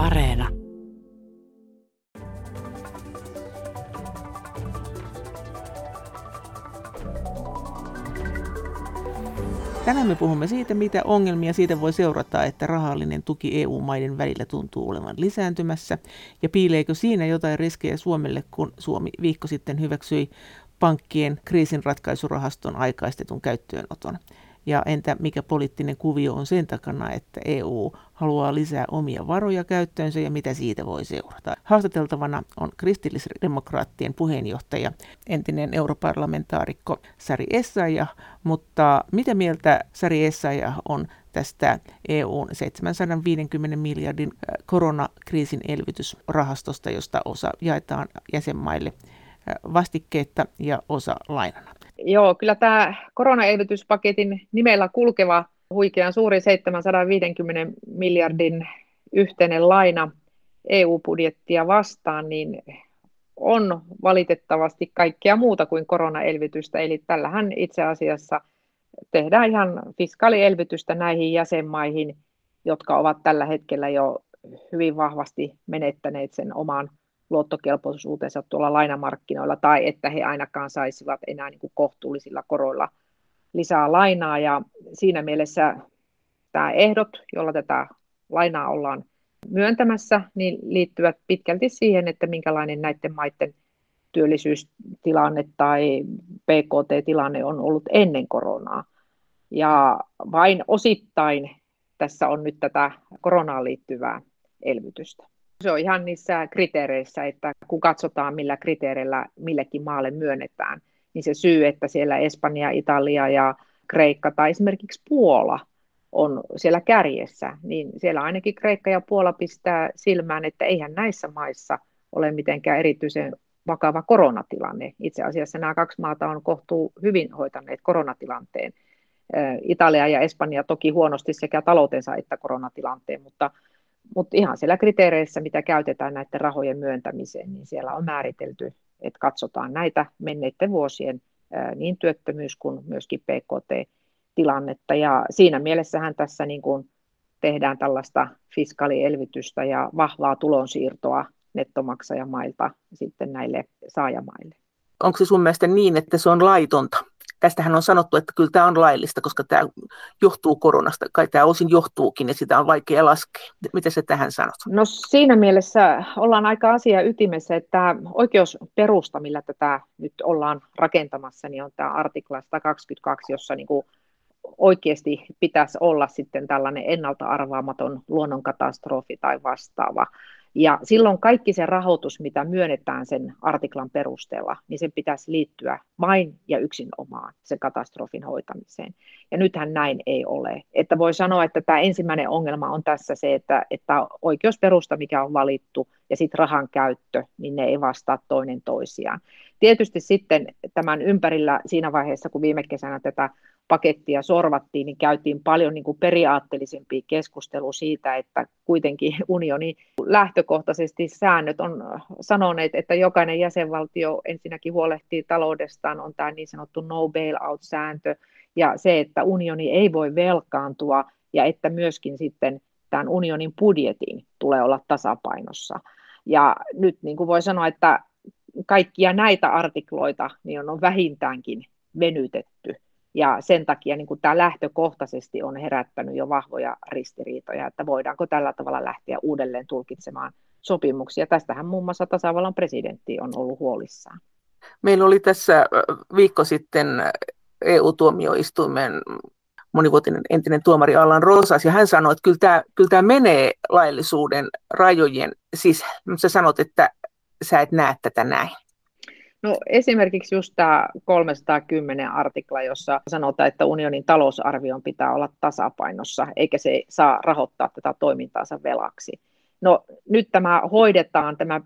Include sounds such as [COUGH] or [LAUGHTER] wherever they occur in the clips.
Areena. Tänään me puhumme siitä, mitä ongelmia siitä voi seurata, että rahallinen tuki EU-maiden välillä tuntuu olevan lisääntymässä, ja piileekö siinä jotain riskejä Suomelle, kun Suomi viikko sitten hyväksyi pankkien kriisinratkaisurahaston aikaistetun käyttöönoton. Ja entä mikä poliittinen kuvio on sen takana, että EU haluaa lisää omia varoja käyttöönsä ja mitä siitä voi seurata. Haastateltavana on kristillisdemokraattien puheenjohtaja, entinen europarlamentaarikko Sari Essaja, mutta mitä mieltä Sari Essaja on tästä EUn 750 miljardin äh, koronakriisin elvytysrahastosta, josta osa jaetaan jäsenmaille äh, vastikkeetta ja osa lainana? Joo, kyllä tämä koronaelvytyspaketin nimellä kulkeva huikean suuri 750 miljardin yhteinen laina EU-budjettia vastaan, niin on valitettavasti kaikkea muuta kuin koronaelvytystä. Eli tällähän itse asiassa tehdään ihan fiskaalielvytystä näihin jäsenmaihin, jotka ovat tällä hetkellä jo hyvin vahvasti menettäneet sen oman luottokelpoisuutensa tuolla lainamarkkinoilla tai että he ainakaan saisivat enää niin kuin kohtuullisilla koroilla lisää lainaa. Ja siinä mielessä tämä ehdot, jolla tätä lainaa ollaan myöntämässä, niin liittyvät pitkälti siihen, että minkälainen näiden maiden työllisyystilanne tai PKT-tilanne on ollut ennen koronaa. Ja vain osittain tässä on nyt tätä koronaan liittyvää elvytystä. Se on ihan niissä kriteereissä, että kun katsotaan millä kriteereillä millekin maalle myönnetään, niin se syy, että siellä Espanja, Italia ja Kreikka tai esimerkiksi Puola on siellä kärjessä, niin siellä ainakin Kreikka ja Puola pistää silmään, että eihän näissä maissa ole mitenkään erityisen vakava koronatilanne. Itse asiassa nämä kaksi maata on kohtuu hyvin hoitaneet koronatilanteen. Italia ja Espanja toki huonosti sekä taloutensa että koronatilanteen, mutta mutta ihan siellä kriteereissä, mitä käytetään näiden rahojen myöntämiseen, niin siellä on määritelty, että katsotaan näitä menneiden vuosien niin työttömyys kuin myöskin PKT-tilannetta. Ja siinä mielessähän tässä niin kuin tehdään tällaista fiskaalielvytystä ja vahvaa tulonsiirtoa nettomaksajamailta sitten näille saajamaille. Onko se sun mielestä niin, että se on laitonta? Tästähän on sanottu, että kyllä tämä on laillista, koska tämä johtuu koronasta. Kai tämä osin johtuukin ja sitä on vaikea laskea. Mitä se tähän sanot? No siinä mielessä ollaan aika asia ytimessä, että oikeusperusta, millä tätä nyt ollaan rakentamassa, niin on tämä artikla 122, jossa niin kuin oikeasti pitäisi olla sitten tällainen ennalta arvaamaton luonnonkatastrofi tai vastaava. Ja silloin kaikki se rahoitus, mitä myönnetään sen artiklan perusteella, niin sen pitäisi liittyä vain ja yksin omaan sen katastrofin hoitamiseen. Ja nythän näin ei ole. Että voi sanoa, että tämä ensimmäinen ongelma on tässä se, että, että oikeusperusta, mikä on valittu, ja sitten rahan käyttö, niin ne ei vastaa toinen toisiaan. Tietysti sitten tämän ympärillä siinä vaiheessa, kun viime kesänä tätä pakettia sorvattiin, niin käytiin paljon niin kuin periaatteellisempia keskustelua siitä, että kuitenkin unionin lähtökohtaisesti säännöt on sanoneet, että jokainen jäsenvaltio ensinnäkin huolehtii taloudestaan, on tämä niin sanottu no bailout-sääntö, ja se, että unioni ei voi velkaantua, ja että myöskin sitten tämän unionin budjetin tulee olla tasapainossa. Ja nyt niin kuin voi sanoa, että kaikkia näitä artikloita niin on vähintäänkin venytetty ja sen takia niin kuin tämä lähtökohtaisesti on herättänyt jo vahvoja ristiriitoja, että voidaanko tällä tavalla lähteä uudelleen tulkitsemaan sopimuksia. Tästähän muun muassa tasavallan presidentti on ollut huolissaan. Meillä oli tässä viikko sitten EU-tuomioistuimen monivuotinen entinen tuomari Allan Rosas, ja hän sanoi, että kyllä tämä, kyllä tämä menee laillisuuden rajojen sisällä. Sä sanot, että sä et näe tätä näin. No esimerkiksi just tämä 310 artikla, jossa sanotaan, että unionin talousarvion pitää olla tasapainossa, eikä se saa rahoittaa tätä toimintaansa velaksi. No nyt tämä hoidetaan, tämä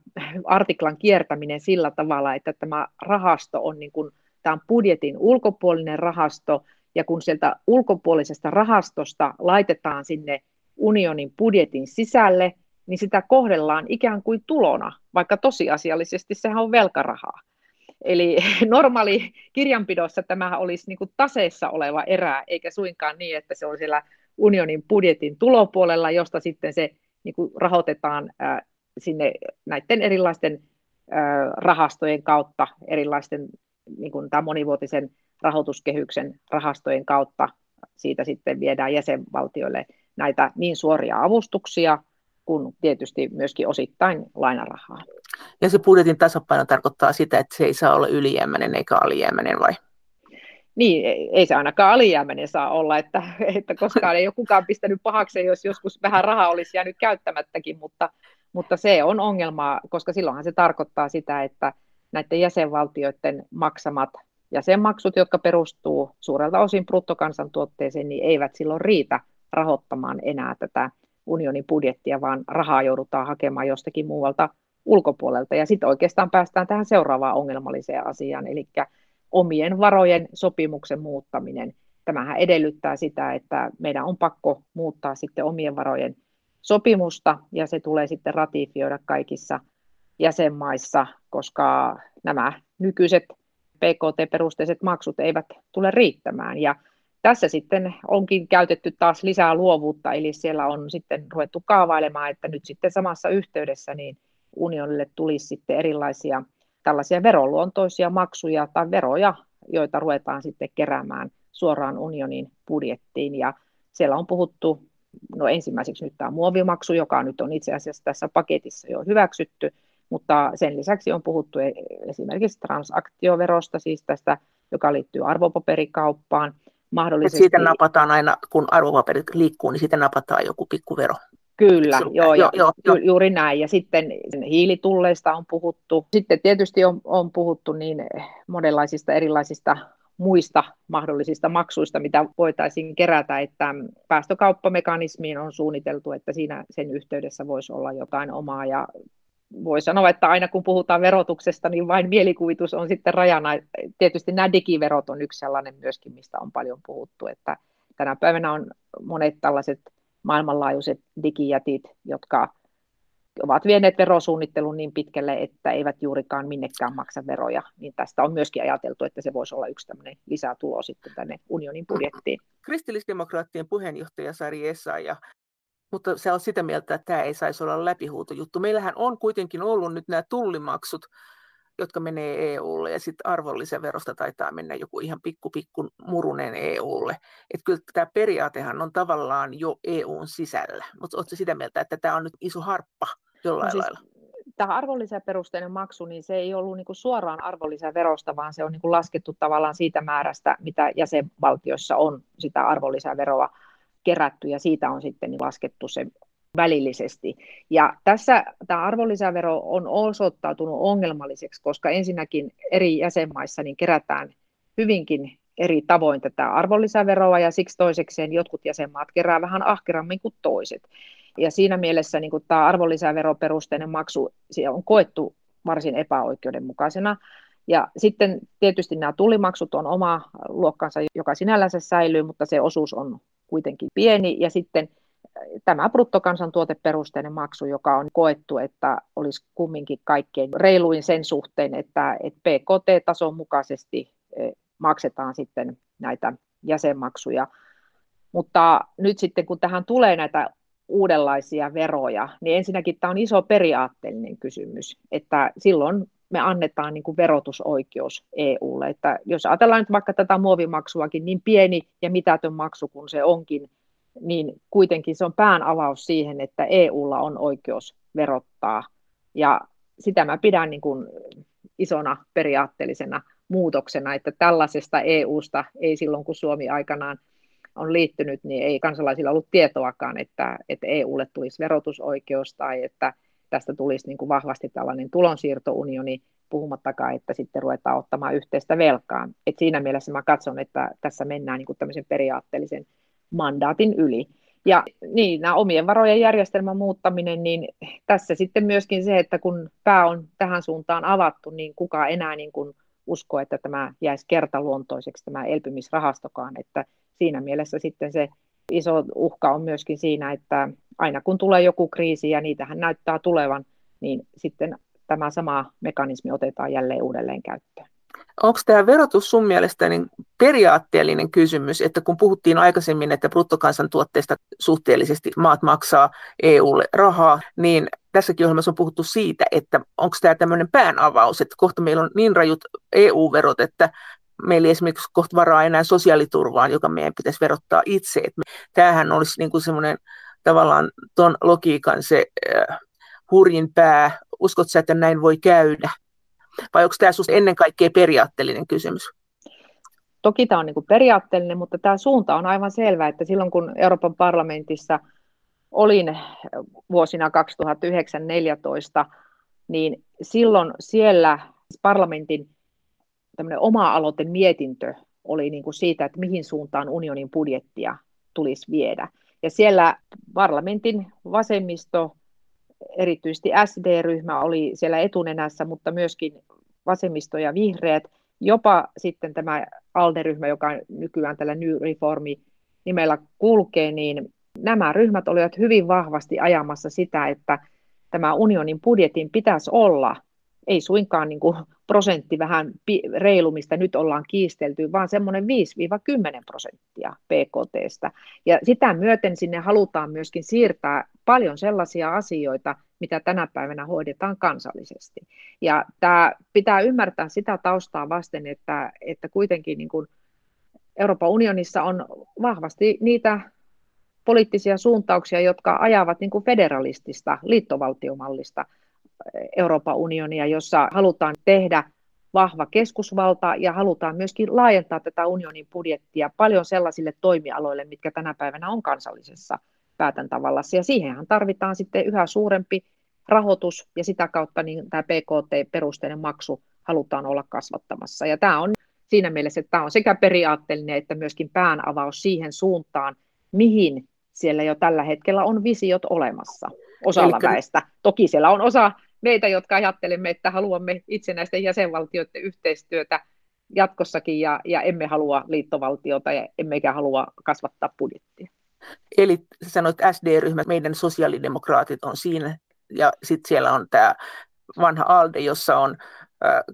artiklan kiertäminen sillä tavalla, että tämä rahasto on niin kuin, tämä on budjetin ulkopuolinen rahasto, ja kun sieltä ulkopuolisesta rahastosta laitetaan sinne unionin budjetin sisälle, niin sitä kohdellaan ikään kuin tulona, vaikka tosiasiallisesti sehän on velkarahaa. Eli [LAUGHS] normaali kirjanpidossa tämä olisi niin taseessa oleva erä, eikä suinkaan niin, että se on siellä unionin budjetin tulopuolella, josta sitten se niin rahoitetaan sinne näiden erilaisten rahastojen kautta, erilaisten niin kuin tämän monivuotisen rahoituskehyksen rahastojen kautta siitä sitten viedään jäsenvaltioille näitä niin suoria avustuksia kuin tietysti myöskin osittain lainarahaa. Ja se budjetin tasapaino tarkoittaa sitä, että se ei saa olla ylijäämäinen eikä alijäämäinen vai? Niin, ei se ainakaan alijäämäinen saa olla, että, että koskaan ei ole kukaan pistänyt pahaksi, jos joskus vähän rahaa olisi jäänyt käyttämättäkin, mutta, mutta se on ongelma, koska silloinhan se tarkoittaa sitä, että näiden jäsenvaltioiden maksamat jäsenmaksut, jotka perustuu suurelta osin bruttokansantuotteeseen, niin eivät silloin riitä rahoittamaan enää tätä unionin budjettia, vaan rahaa joudutaan hakemaan jostakin muualta ulkopuolelta. Ja sitten oikeastaan päästään tähän seuraavaan ongelmalliseen asiaan, eli omien varojen sopimuksen muuttaminen. Tämähän edellyttää sitä, että meidän on pakko muuttaa sitten omien varojen sopimusta, ja se tulee sitten ratifioida kaikissa jäsenmaissa, koska nämä nykyiset PKT-perusteiset maksut eivät tule riittämään. Ja tässä sitten onkin käytetty taas lisää luovuutta, eli siellä on sitten ruvettu kaavailemaan, että nyt sitten samassa yhteydessä niin unionille tulisi sitten erilaisia tällaisia veroluontoisia maksuja tai veroja, joita ruvetaan sitten keräämään suoraan unionin budjettiin. Ja siellä on puhuttu, no ensimmäiseksi nyt tämä muovimaksu, joka nyt on itse asiassa tässä paketissa jo hyväksytty, mutta sen lisäksi on puhuttu e- esimerkiksi transaktioverosta, siis tästä, joka liittyy arvopaperikauppaan. Mahdollisesti... siitä napataan aina, kun arvopaperit liikkuu, niin siitä napataan joku pikkuvero. Kyllä, joo, joo, joo, joo. juuri näin. Ja sitten hiilitulleista on puhuttu. Sitten tietysti on, on puhuttu niin monenlaisista erilaisista muista mahdollisista maksuista, mitä voitaisiin kerätä, että päästökauppamekanismiin on suunniteltu, että siinä sen yhteydessä voisi olla jotain omaa ja voi sanoa, että aina kun puhutaan verotuksesta, niin vain mielikuvitus on sitten rajana. Tietysti nämä digiverot on yksi sellainen myöskin, mistä on paljon puhuttu, että tänä päivänä on monet tällaiset maailmanlaajuiset digijätit, jotka ovat vieneet verosuunnittelun niin pitkälle, että eivät juurikaan minnekään maksa veroja, niin tästä on myöskin ajateltu, että se voisi olla yksi tämmöinen lisätulo sitten tänne unionin budjettiin. Kristillisdemokraattien puheenjohtaja Sari Esa ja mutta se on sitä mieltä, että tämä ei saisi olla läpihuutojuttu. Meillähän on kuitenkin ollut nyt nämä tullimaksut, jotka menee EUlle ja sitten arvonlisäverosta taitaa mennä joku ihan pikku pikku murunen EUlle. Että kyllä tämä periaatehan on tavallaan jo EUn sisällä, mutta oletko sitä mieltä, että tämä on nyt iso harppa jollain no siis, lailla? Tämä arvonlisäperusteinen maksu, niin se ei ollut niin kuin suoraan arvonlisäverosta, vaan se on niin kuin laskettu tavallaan siitä määrästä, mitä jäsenvaltioissa on sitä arvonlisäveroa kerätty ja siitä on sitten niin laskettu se välillisesti. Ja tässä tämä arvonlisävero on osoittautunut ongelmalliseksi, koska ensinnäkin eri jäsenmaissa niin kerätään hyvinkin eri tavoin tätä arvonlisäveroa ja siksi toisekseen jotkut jäsenmaat kerää vähän ahkerammin kuin toiset. Ja siinä mielessä niin tämä arvonlisäveroperusteinen maksu on koettu varsin epäoikeudenmukaisena. Ja sitten tietysti nämä tullimaksut on oma luokkansa, joka sinällänsä säilyy, mutta se osuus on kuitenkin pieni. Ja sitten äh, tämä bruttokansantuoteperusteinen maksu, joka on koettu, että olisi kumminkin kaikkein reiluin sen suhteen, että, että PKT-tason mukaisesti äh, maksetaan sitten näitä jäsenmaksuja. Mutta nyt sitten kun tähän tulee näitä uudenlaisia veroja, niin ensinnäkin tämä on iso periaatteellinen kysymys, että silloin me annetaan niin kuin verotusoikeus EUlle. Että jos ajatellaan nyt vaikka tätä muovimaksuakin, niin pieni ja mitätön maksu kuin se onkin, niin kuitenkin se on pään avaus siihen, että EUlla on oikeus verottaa. Ja sitä mä pidän niin kuin isona periaatteellisena muutoksena, että tällaisesta EUsta ei silloin, kun Suomi aikanaan on liittynyt, niin ei kansalaisilla ollut tietoakaan, että, että EUlle tulisi verotusoikeus tai että tästä tulisi niin kuin vahvasti tällainen tulonsiirtounioni, puhumattakaan, että sitten ruvetaan ottamaan yhteistä velkaa. Et siinä mielessä mä katson, että tässä mennään niin kuin tämmöisen periaatteellisen mandaatin yli. Ja niin, nämä omien varojen järjestelmän muuttaminen, niin tässä sitten myöskin se, että kun pää on tähän suuntaan avattu, niin kuka enää niin kuin usko, että tämä jäisi kertaluontoiseksi tämä elpymisrahastokaan, että siinä mielessä sitten se iso uhka on myöskin siinä, että aina kun tulee joku kriisi ja niitähän näyttää tulevan, niin sitten tämä sama mekanismi otetaan jälleen uudelleen käyttöön. Onko tämä verotus sun mielestä niin periaatteellinen kysymys, että kun puhuttiin aikaisemmin, että bruttokansantuotteesta suhteellisesti maat maksaa EUlle rahaa, niin tässäkin ohjelmassa on puhuttu siitä, että onko tämä tämmöinen päänavaus, että kohta meillä on niin rajut EU-verot, että meillä ei esimerkiksi kohta varaa enää sosiaaliturvaan, joka meidän pitäisi verottaa itse. Että tämähän olisi niin kuin semmoinen tavallaan tuon logiikan se äh, hurjin pää. Uskotko sä, että näin voi käydä? Vai onko tämä sinusta ennen kaikkea periaatteellinen kysymys? Toki tämä on niin kuin periaatteellinen, mutta tämä suunta on aivan selvä, että silloin kun Euroopan parlamentissa olin vuosina 2009-2014, niin silloin siellä parlamentin oma-aloite mietintö oli niin kuin siitä, että mihin suuntaan unionin budjettia tulisi viedä. Ja siellä parlamentin vasemmisto, erityisesti SD-ryhmä oli siellä etunenässä, mutta myöskin vasemmisto ja vihreät, jopa sitten tämä ALDE-ryhmä, joka nykyään tällä New Reformi nimellä kulkee, niin nämä ryhmät olivat hyvin vahvasti ajamassa sitä, että tämä unionin budjetin pitäisi olla ei suinkaan niin kuin prosentti vähän reilu, mistä nyt ollaan kiistelty, vaan semmoinen 5-10 prosenttia PKTstä. Ja sitä myöten sinne halutaan myöskin siirtää paljon sellaisia asioita, mitä tänä päivänä hoidetaan kansallisesti. Ja tämä pitää ymmärtää sitä taustaa vasten, että, että kuitenkin niin kuin Euroopan unionissa on vahvasti niitä poliittisia suuntauksia, jotka ajavat niin kuin federalistista liittovaltiomallista Euroopan unionia, jossa halutaan tehdä vahva keskusvalta ja halutaan myöskin laajentaa tätä unionin budjettia paljon sellaisille toimialoille, mitkä tänä päivänä on kansallisessa päätäntävallassa. Ja siihenhän tarvitaan sitten yhä suurempi rahoitus ja sitä kautta niin tämä PKT-perusteinen maksu halutaan olla kasvattamassa. Ja tämä on siinä mielessä, että tämä on sekä periaatteellinen että myöskin päänavaus siihen suuntaan, mihin siellä jo tällä hetkellä on visiot olemassa osalla Eli... väestä. Toki siellä on osa meitä, jotka ajattelemme, että haluamme itsenäisten jäsenvaltioiden yhteistyötä jatkossakin ja, ja emme halua liittovaltiota ja emmekä halua kasvattaa budjettia. Eli sanoit SD-ryhmä, meidän sosiaalidemokraatit on siinä ja sitten siellä on tämä vanha ALDE, jossa on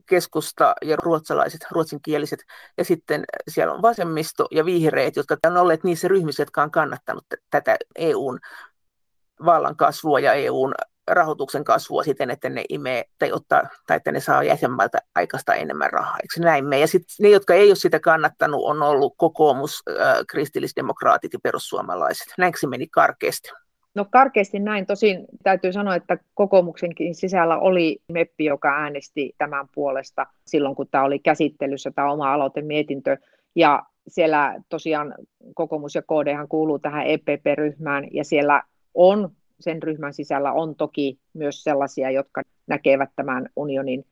keskusta ja ruotsalaiset, ruotsinkieliset, ja sitten siellä on vasemmisto ja vihreät, jotka on olleet niissä ryhmissä, jotka on kannattanut tätä EUn vallan kasvua ja EUn rahoituksen kasvua siten, että ne imee tai, ottaa, tai että ne saa jäsenmailta aikaista enemmän rahaa. Eikö näin me? Ja sitten ne, jotka ei ole sitä kannattanut, on ollut kokoomus, äh, kristillisdemokraatit ja perussuomalaiset. Näinkö se meni karkeasti? No karkeasti näin. Tosin täytyy sanoa, että kokoomuksenkin sisällä oli meppi, joka äänesti tämän puolesta silloin, kun tämä oli käsittelyssä, tämä oma aloitemietintö. Ja siellä tosiaan kokoomus ja KDhan kuuluu tähän EPP-ryhmään, ja siellä on sen ryhmän sisällä on toki myös sellaisia, jotka näkevät tämän unionin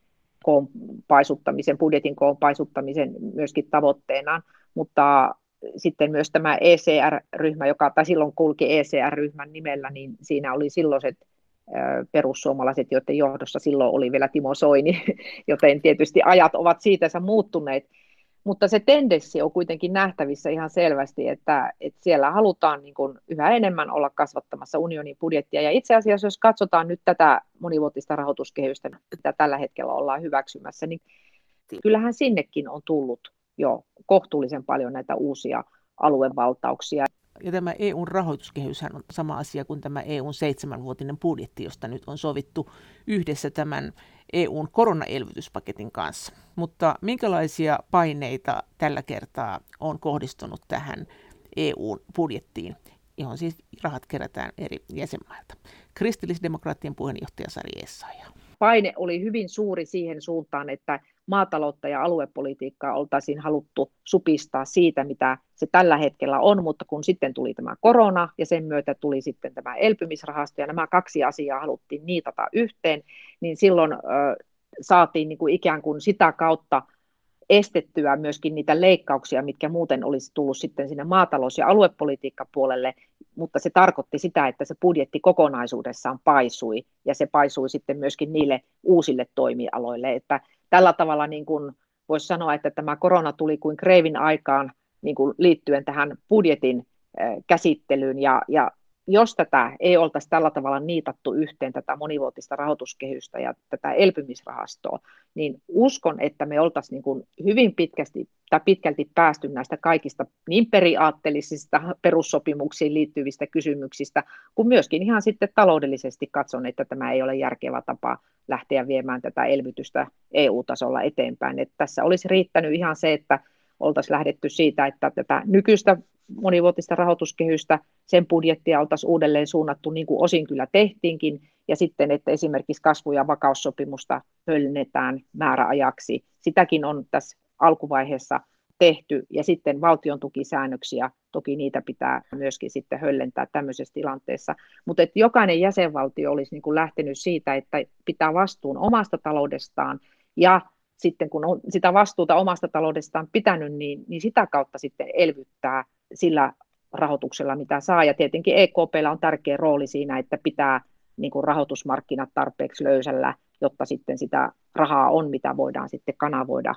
koon paisuttamisen, budjetin koon paisuttamisen myöskin tavoitteenaan, mutta sitten myös tämä ECR-ryhmä, joka, tai silloin kulki ECR-ryhmän nimellä, niin siinä oli silloiset perussuomalaiset, joiden johdossa silloin oli vielä Timo Soini, [LAUGHS] joten tietysti ajat ovat siitä muuttuneet. Mutta se tendenssi on kuitenkin nähtävissä ihan selvästi, että, että siellä halutaan niin kuin yhä enemmän olla kasvattamassa unionin budjettia. Ja itse asiassa, jos katsotaan nyt tätä monivuotista rahoituskehystä, mitä tällä hetkellä ollaan hyväksymässä, niin kyllähän sinnekin on tullut jo kohtuullisen paljon näitä uusia aluevaltauksia. Ja tämä EUn rahoituskehyshän on sama asia kuin tämä EUn seitsemänvuotinen budjetti, josta nyt on sovittu yhdessä tämän EUn koronaelvytyspaketin kanssa. Mutta minkälaisia paineita tällä kertaa on kohdistunut tähän EUn budjettiin, johon siis rahat kerätään eri jäsenmailta? Kristillisdemokraattien puheenjohtaja Sari Essayah paine oli hyvin suuri siihen suuntaan, että maataloutta ja aluepolitiikkaa oltaisiin haluttu supistaa siitä, mitä se tällä hetkellä on, mutta kun sitten tuli tämä korona ja sen myötä tuli sitten tämä elpymisrahasto ja nämä kaksi asiaa haluttiin niitata yhteen, niin silloin ö, saatiin niin kuin ikään kuin sitä kautta estettyä myöskin niitä leikkauksia, mitkä muuten olisi tullut sitten sinne maatalous- ja aluepolitiikkapuolelle, mutta se tarkoitti sitä, että se budjetti kokonaisuudessaan paisui, ja se paisui sitten myöskin niille uusille toimialoille, että tällä tavalla niin kuin voisi sanoa, että tämä korona tuli kuin kreivin aikaan niin kuin liittyen tähän budjetin käsittelyyn, ja, ja jos tätä ei oltaisi tällä tavalla niitattu yhteen, tätä monivuotista rahoituskehystä ja tätä elpymisrahastoa, niin uskon, että me oltaisiin niin kuin hyvin pitkästi, tai pitkälti päästy näistä kaikista niin periaatteellisista perussopimuksiin liittyvistä kysymyksistä, kuin myöskin ihan sitten taloudellisesti katson, että tämä ei ole järkevä tapa lähteä viemään tätä elvytystä EU-tasolla eteenpäin. Että tässä olisi riittänyt ihan se, että oltaisiin lähdetty siitä, että tätä nykyistä monivuotista rahoituskehystä, sen budjettia oltaisiin uudelleen suunnattu, niin kuin osin kyllä tehtiinkin, ja sitten, että esimerkiksi kasvu- ja vakaussopimusta höllennetään määräajaksi. Sitäkin on tässä alkuvaiheessa tehty, ja sitten valtion tukisäännöksiä, toki niitä pitää myöskin sitten höllentää tämmöisessä tilanteessa, mutta että jokainen jäsenvaltio olisi niin kuin lähtenyt siitä, että pitää vastuun omasta taloudestaan, ja sitten kun on sitä vastuuta omasta taloudestaan pitänyt, niin, niin sitä kautta sitten elvyttää sillä rahoituksella, mitä saa. Ja tietenkin EKPllä on tärkeä rooli siinä, että pitää niin kuin rahoitusmarkkinat tarpeeksi löysällä, jotta sitten sitä rahaa on, mitä voidaan sitten kanavoida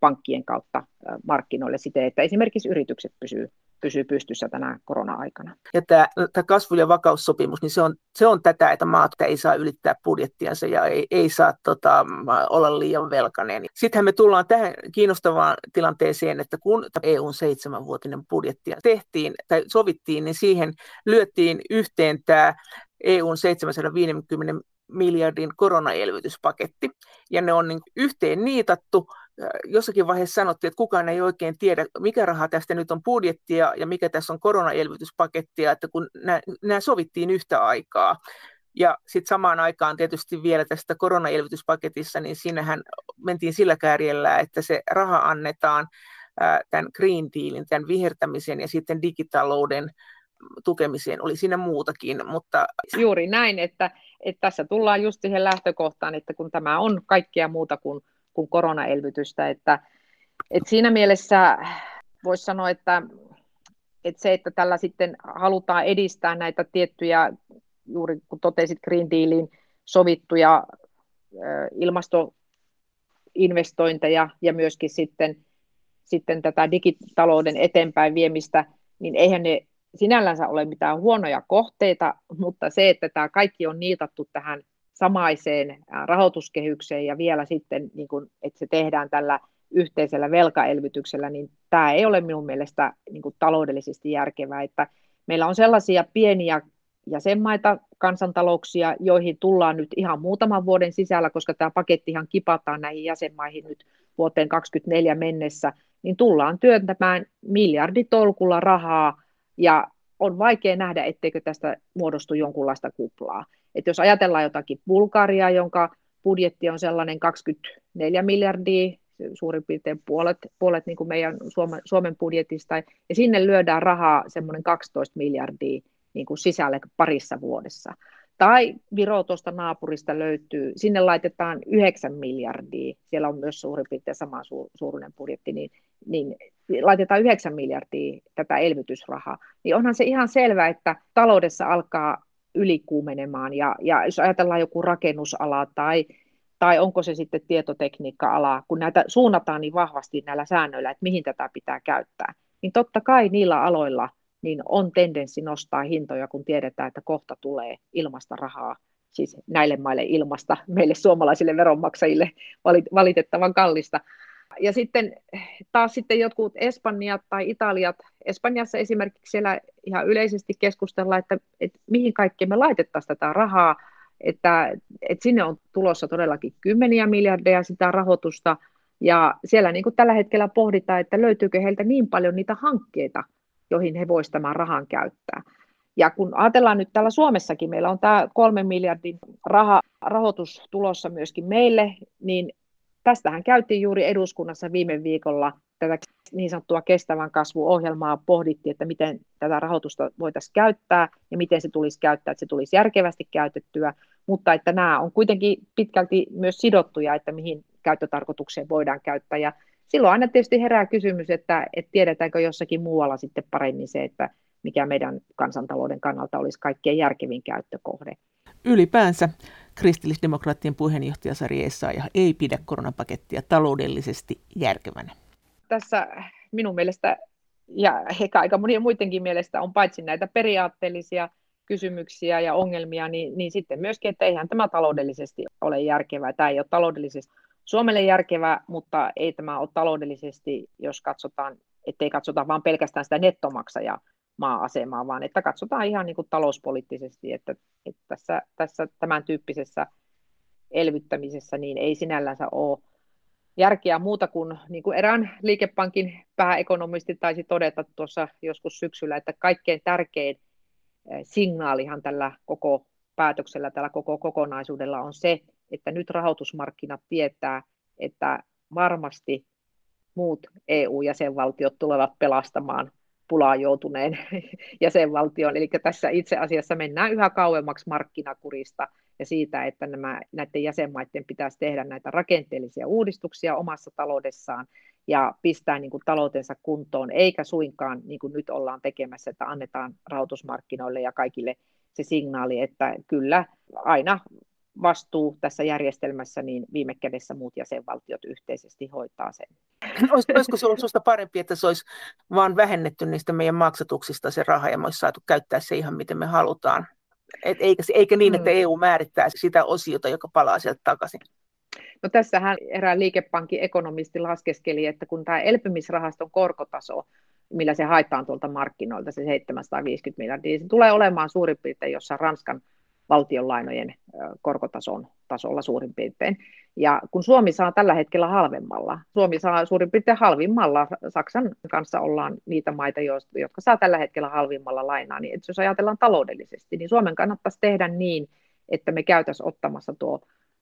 pankkien kautta markkinoille siten, että esimerkiksi yritykset pysyvät pysyy pystyssä tänä korona-aikana. Ja tämä, tämä kasvu- ja vakaussopimus, niin se on, se on tätä, että maat ei saa ylittää budjettiansa ja ei, ei saa tota, olla liian velkainen. Sittenhän me tullaan tähän kiinnostavaan tilanteeseen, että kun EUn seitsemänvuotinen budjetti tehtiin tai sovittiin, niin siihen lyöttiin yhteen tämä EUn 750 miljardin koronaelvytyspaketti, ja ne on niin yhteen niitattu, jossakin vaiheessa sanottiin, että kukaan ei oikein tiedä, mikä raha tästä nyt on budjettia ja mikä tässä on koronaelvytyspakettia, että kun nämä sovittiin yhtä aikaa. Ja sitten samaan aikaan tietysti vielä tästä koronaelvytyspaketissa, niin siinähän mentiin sillä kärjellä, että se raha annetaan tämän Green Dealin, tämän vihertämisen ja sitten digitalouden tukemiseen. Oli siinä muutakin, mutta... Juuri näin, että, että tässä tullaan just siihen lähtökohtaan, että kun tämä on kaikkea muuta kuin kuin koronaelvytystä. Että, että siinä mielessä voisi sanoa, että, että se, että tällä sitten halutaan edistää näitä tiettyjä, juuri kun totesit Green Dealin sovittuja ilmastoinvestointeja ja myöskin sitten, sitten tätä digitalouden eteenpäin viemistä, niin eihän ne sinällänsä ole mitään huonoja kohteita, mutta se, että tämä kaikki on niitattu tähän samaiseen rahoituskehykseen ja vielä sitten, niin kuin, että se tehdään tällä yhteisellä velkaelvytyksellä, niin tämä ei ole minun mielestä niin kuin taloudellisesti järkevää, että meillä on sellaisia pieniä jäsenmaita, kansantalouksia, joihin tullaan nyt ihan muutaman vuoden sisällä, koska tämä pakettihan kipataan näihin jäsenmaihin nyt vuoteen 2024 mennessä, niin tullaan työntämään miljarditolkulla rahaa ja on vaikea nähdä, etteikö tästä muodostu jonkunlaista kuplaa. Et jos ajatellaan jotakin Bulgariaa, jonka budjetti on sellainen 24 miljardia, suurin piirtein puolet, puolet niin kuin meidän Suomen, Suomen budjetista, ja sinne lyödään rahaa semmoinen 12 miljardia niin kuin sisälle parissa vuodessa. Tai Viro tuosta naapurista löytyy, sinne laitetaan 9 miljardia, siellä on myös suurin piirtein sama suuruinen budjetti, niin, niin laitetaan 9 miljardia tätä elvytysrahaa, niin onhan se ihan selvää, että taloudessa alkaa ylikuumenemaan. Ja, ja jos ajatellaan joku rakennusala tai, tai onko se sitten tietotekniikka-ala, kun näitä suunnataan niin vahvasti näillä säännöillä, että mihin tätä pitää käyttää, niin totta kai niillä aloilla niin on tendenssi nostaa hintoja, kun tiedetään, että kohta tulee ilmasta rahaa, siis näille maille ilmasta, meille suomalaisille veronmaksajille valitettavan kallista ja sitten taas sitten jotkut Espanjat tai Italiat, Espanjassa esimerkiksi siellä ihan yleisesti keskustellaan, että, että mihin kaikkeen me laitettaisiin tätä rahaa, että, että sinne on tulossa todellakin kymmeniä miljardeja sitä rahoitusta, ja siellä niin kuin tällä hetkellä pohditaan, että löytyykö heiltä niin paljon niitä hankkeita, joihin he voisivat tämän rahan käyttää. Ja kun ajatellaan nyt täällä Suomessakin, meillä on tämä kolmen miljardin raha, rahoitus tulossa myöskin meille, niin Tästähän käytiin juuri eduskunnassa viime viikolla tätä niin sanottua kestävän kasvuohjelmaa pohdittiin, että miten tätä rahoitusta voitaisiin käyttää ja miten se tulisi käyttää, että se tulisi järkevästi käytettyä, mutta että nämä on kuitenkin pitkälti myös sidottuja, että mihin käyttötarkoitukseen voidaan käyttää. Ja silloin aina tietysti herää kysymys, että, että tiedetäänkö jossakin muualla sitten paremmin se, että mikä meidän kansantalouden kannalta olisi kaikkein järkevin käyttökohde. Ylipäänsä kristillisdemokraattien puheenjohtaja Sari Essayah ei pidä koronapakettia taloudellisesti järkevänä. Tässä minun mielestä ja ehkä aika monien muidenkin mielestä on paitsi näitä periaatteellisia kysymyksiä ja ongelmia, niin, niin sitten myöskin, että eihän tämä taloudellisesti ole järkevää. Tämä ei ole taloudellisesti Suomelle järkevää, mutta ei tämä ole taloudellisesti, jos katsotaan, ettei katsota vain pelkästään sitä nettomaksajaa maa-asemaa, vaan että katsotaan ihan niin kuin talouspoliittisesti, että, että tässä, tässä tämän tyyppisessä elvyttämisessä niin ei sinällänsä ole järkeä muuta kuin, niin kuin erään liikepankin pääekonomisti taisi todeta tuossa joskus syksyllä, että kaikkein tärkein eh, signaalihan tällä koko päätöksellä, tällä koko kokonaisuudella on se, että nyt rahoitusmarkkinat tietää, että varmasti muut EU-jäsenvaltiot tulevat pelastamaan pulaan joutuneen [LAUGHS] jäsenvaltion. Eli tässä itse asiassa mennään yhä kauemmaksi markkinakurista ja siitä, että nämä, näiden jäsenmaiden pitäisi tehdä näitä rakenteellisia uudistuksia omassa taloudessaan ja pistää niin kuin taloutensa kuntoon, eikä suinkaan niin kuin nyt ollaan tekemässä, että annetaan rahoitusmarkkinoille ja kaikille se signaali, että kyllä aina vastuu tässä järjestelmässä, niin viime kädessä muut jäsenvaltiot yhteisesti hoitaa sen. Olisiko se ollut sinusta parempi, että se olisi vain vähennetty niistä meidän maksatuksista se raha ja me olisi saatu käyttää se ihan miten me halutaan? Et eikä, eikä niin, että mm. EU määrittää sitä osiota, joka palaa sieltä takaisin. No tässähän erään liikepankin ekonomisti laskeskeli, että kun tämä elpymisrahaston korkotaso, millä se haetaan tuolta markkinoilta, se 750 miljardia, se tulee olemaan suurin piirtein jossain Ranskan valtionlainojen korkotason tasolla suurin piirtein. Ja kun Suomi saa tällä hetkellä halvemmalla, Suomi saa suurin piirtein halvimmalla, Saksan kanssa ollaan niitä maita, jotka saa tällä hetkellä halvimmalla lainaa, niin jos ajatellaan taloudellisesti, niin Suomen kannattaisi tehdä niin, että me käytäisiin ottamassa tuo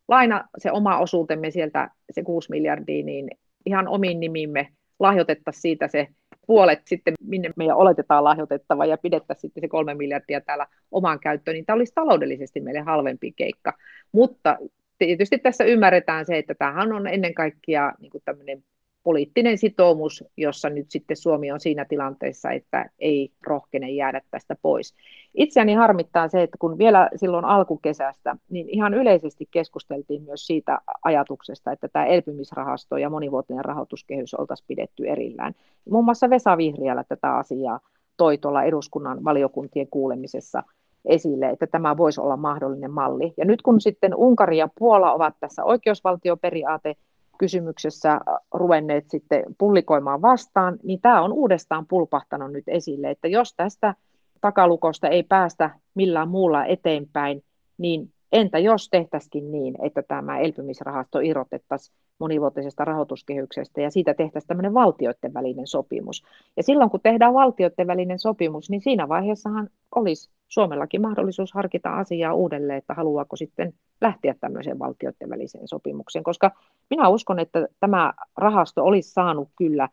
laina, se oma osuutemme sieltä, se 6 miljardia, niin ihan omiin nimimme lahjoitettaisiin siitä se puolet sitten, minne meidän oletetaan lahjoitettava ja pidettäisiin sitten se kolme miljardia täällä omaan käyttöön, niin tämä olisi taloudellisesti meille halvempi keikka. Mutta tietysti tässä ymmärretään se, että tämähän on ennen kaikkea niin kuin tämmöinen poliittinen sitoumus, jossa nyt sitten Suomi on siinä tilanteessa, että ei rohkene jäädä tästä pois. Itseäni harmittaa se, että kun vielä silloin alkukesästä, niin ihan yleisesti keskusteltiin myös siitä ajatuksesta, että tämä elpymisrahasto ja monivuotinen rahoituskehys oltaisiin pidetty erillään. Muun muassa Vesa Vihriälä tätä asiaa toi tuolla eduskunnan valiokuntien kuulemisessa esille, että tämä voisi olla mahdollinen malli. Ja nyt kun sitten Unkari ja Puola ovat tässä oikeusvaltioperiaate kysymyksessä ruvenneet sitten pullikoimaan vastaan, niin tämä on uudestaan pulpahtanut nyt esille, että jos tästä takalukosta ei päästä millään muulla eteenpäin, niin entä jos tehtäisikin niin, että tämä elpymisrahasto irrotettaisiin monivuotisesta rahoituskehyksestä ja siitä tehtäisiin tämmöinen valtioiden välinen sopimus. Ja silloin kun tehdään valtioiden välinen sopimus, niin siinä vaiheessahan olisi Suomellakin mahdollisuus harkita asiaa uudelleen, että haluaako sitten lähteä tämmöiseen valtioiden väliseen sopimukseen, koska minä uskon, että tämä rahasto olisi saanut kyllä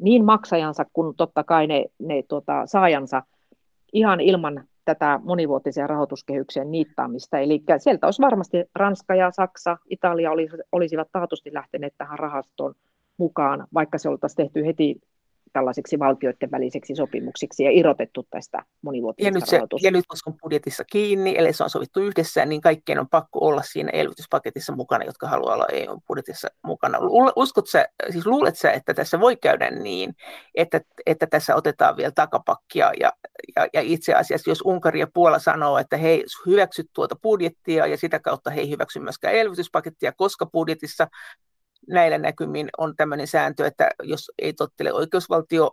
niin maksajansa kuin totta kai ne, ne tuota, saajansa ihan ilman tätä monivuotisen rahoituskehyksen niittaamista. Eli sieltä olisi varmasti Ranska ja Saksa, Italia olisivat taatusti lähteneet tähän rahastoon mukaan, vaikka se oltaisiin tehty heti tällaisiksi valtioiden väliseksi sopimuksiksi ja irrotettu tästä monivuotisesta ja nyt, se, ja nyt koska on budjetissa kiinni, eli se on sovittu yhdessä, niin kaikkien on pakko olla siinä elvytyspaketissa mukana, jotka haluaa olla EU-budjetissa mukana. Uskot sä, siis luulet sä, että tässä voi käydä niin, että, että tässä otetaan vielä takapakkia ja, ja, ja itse asiassa, jos Unkari ja Puola sanoo, että hei, hyväksy tuota budjettia ja sitä kautta he ei hyväksy myöskään elvytyspakettia, koska budjetissa näillä näkymin on tämmöinen sääntö, että jos ei tottele oikeusvaltio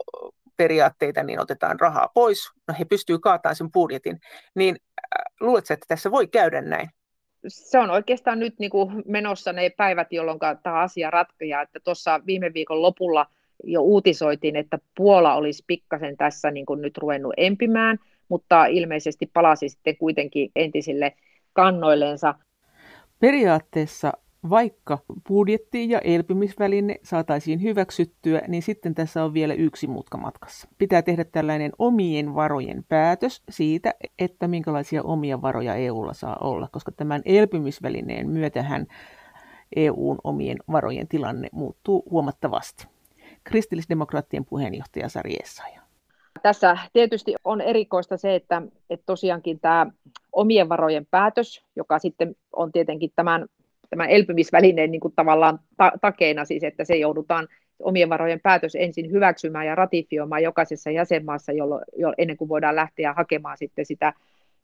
periaatteita, niin otetaan rahaa pois. No he pystyvät kaatamaan sen budjetin. Niin äh, luuletko, että tässä voi käydä näin? Se on oikeastaan nyt niin kuin menossa ne päivät, jolloin tämä asia ratkeaa. Että tuossa viime viikon lopulla jo uutisoitiin, että Puola olisi pikkasen tässä niin kuin nyt ruvennut empimään, mutta ilmeisesti palasi sitten kuitenkin entisille kannoilleensa. Periaatteessa vaikka budjetti ja elpymisväline saataisiin hyväksyttyä, niin sitten tässä on vielä yksi mutka matkassa. Pitää tehdä tällainen omien varojen päätös siitä, että minkälaisia omia varoja EUlla saa olla, koska tämän elpymisvälineen myötähän EUn omien varojen tilanne muuttuu huomattavasti. Kristillisdemokraattien puheenjohtaja Sari Essaja. Tässä tietysti on erikoista se, että, että tosiaankin tämä omien varojen päätös, joka sitten on tietenkin tämän tämän elpymisvälineen niin kuin tavallaan ta- takeena siis, että se joudutaan omien varojen päätös ensin hyväksymään ja ratifioimaan jokaisessa jäsenmaassa, jollo, jo, ennen kuin voidaan lähteä hakemaan sitten sitä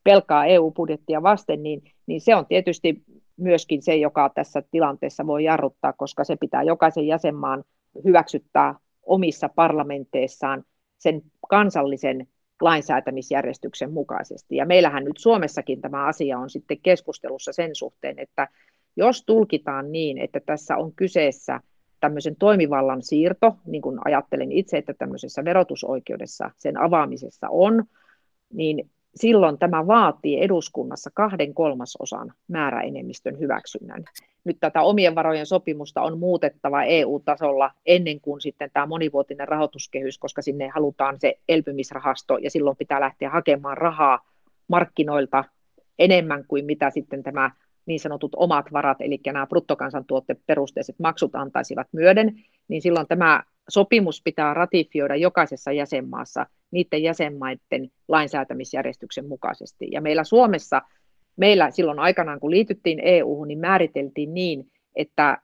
pelkaa EU-budjettia vasten, niin, niin se on tietysti myöskin se, joka tässä tilanteessa voi jarruttaa, koska se pitää jokaisen jäsenmaan hyväksyttää omissa parlamenteissaan sen kansallisen lainsäätämisjärjestyksen mukaisesti. Ja meillähän nyt Suomessakin tämä asia on sitten keskustelussa sen suhteen, että jos tulkitaan niin, että tässä on kyseessä tämmöisen toimivallan siirto, niin kuin ajattelen itse, että tämmöisessä verotusoikeudessa sen avaamisessa on, niin silloin tämä vaatii eduskunnassa kahden kolmasosan määräenemmistön hyväksynnän. Nyt tätä omien varojen sopimusta on muutettava EU-tasolla ennen kuin sitten tämä monivuotinen rahoituskehys, koska sinne halutaan se elpymisrahasto ja silloin pitää lähteä hakemaan rahaa markkinoilta enemmän kuin mitä sitten tämä niin sanotut omat varat, eli nämä bruttokansantuotteperusteiset maksut antaisivat myöden, niin silloin tämä sopimus pitää ratifioida jokaisessa jäsenmaassa niiden jäsenmaiden lainsäätämisjärjestyksen mukaisesti. Ja meillä Suomessa, meillä silloin aikanaan kun liityttiin EU-hun, niin määriteltiin niin, että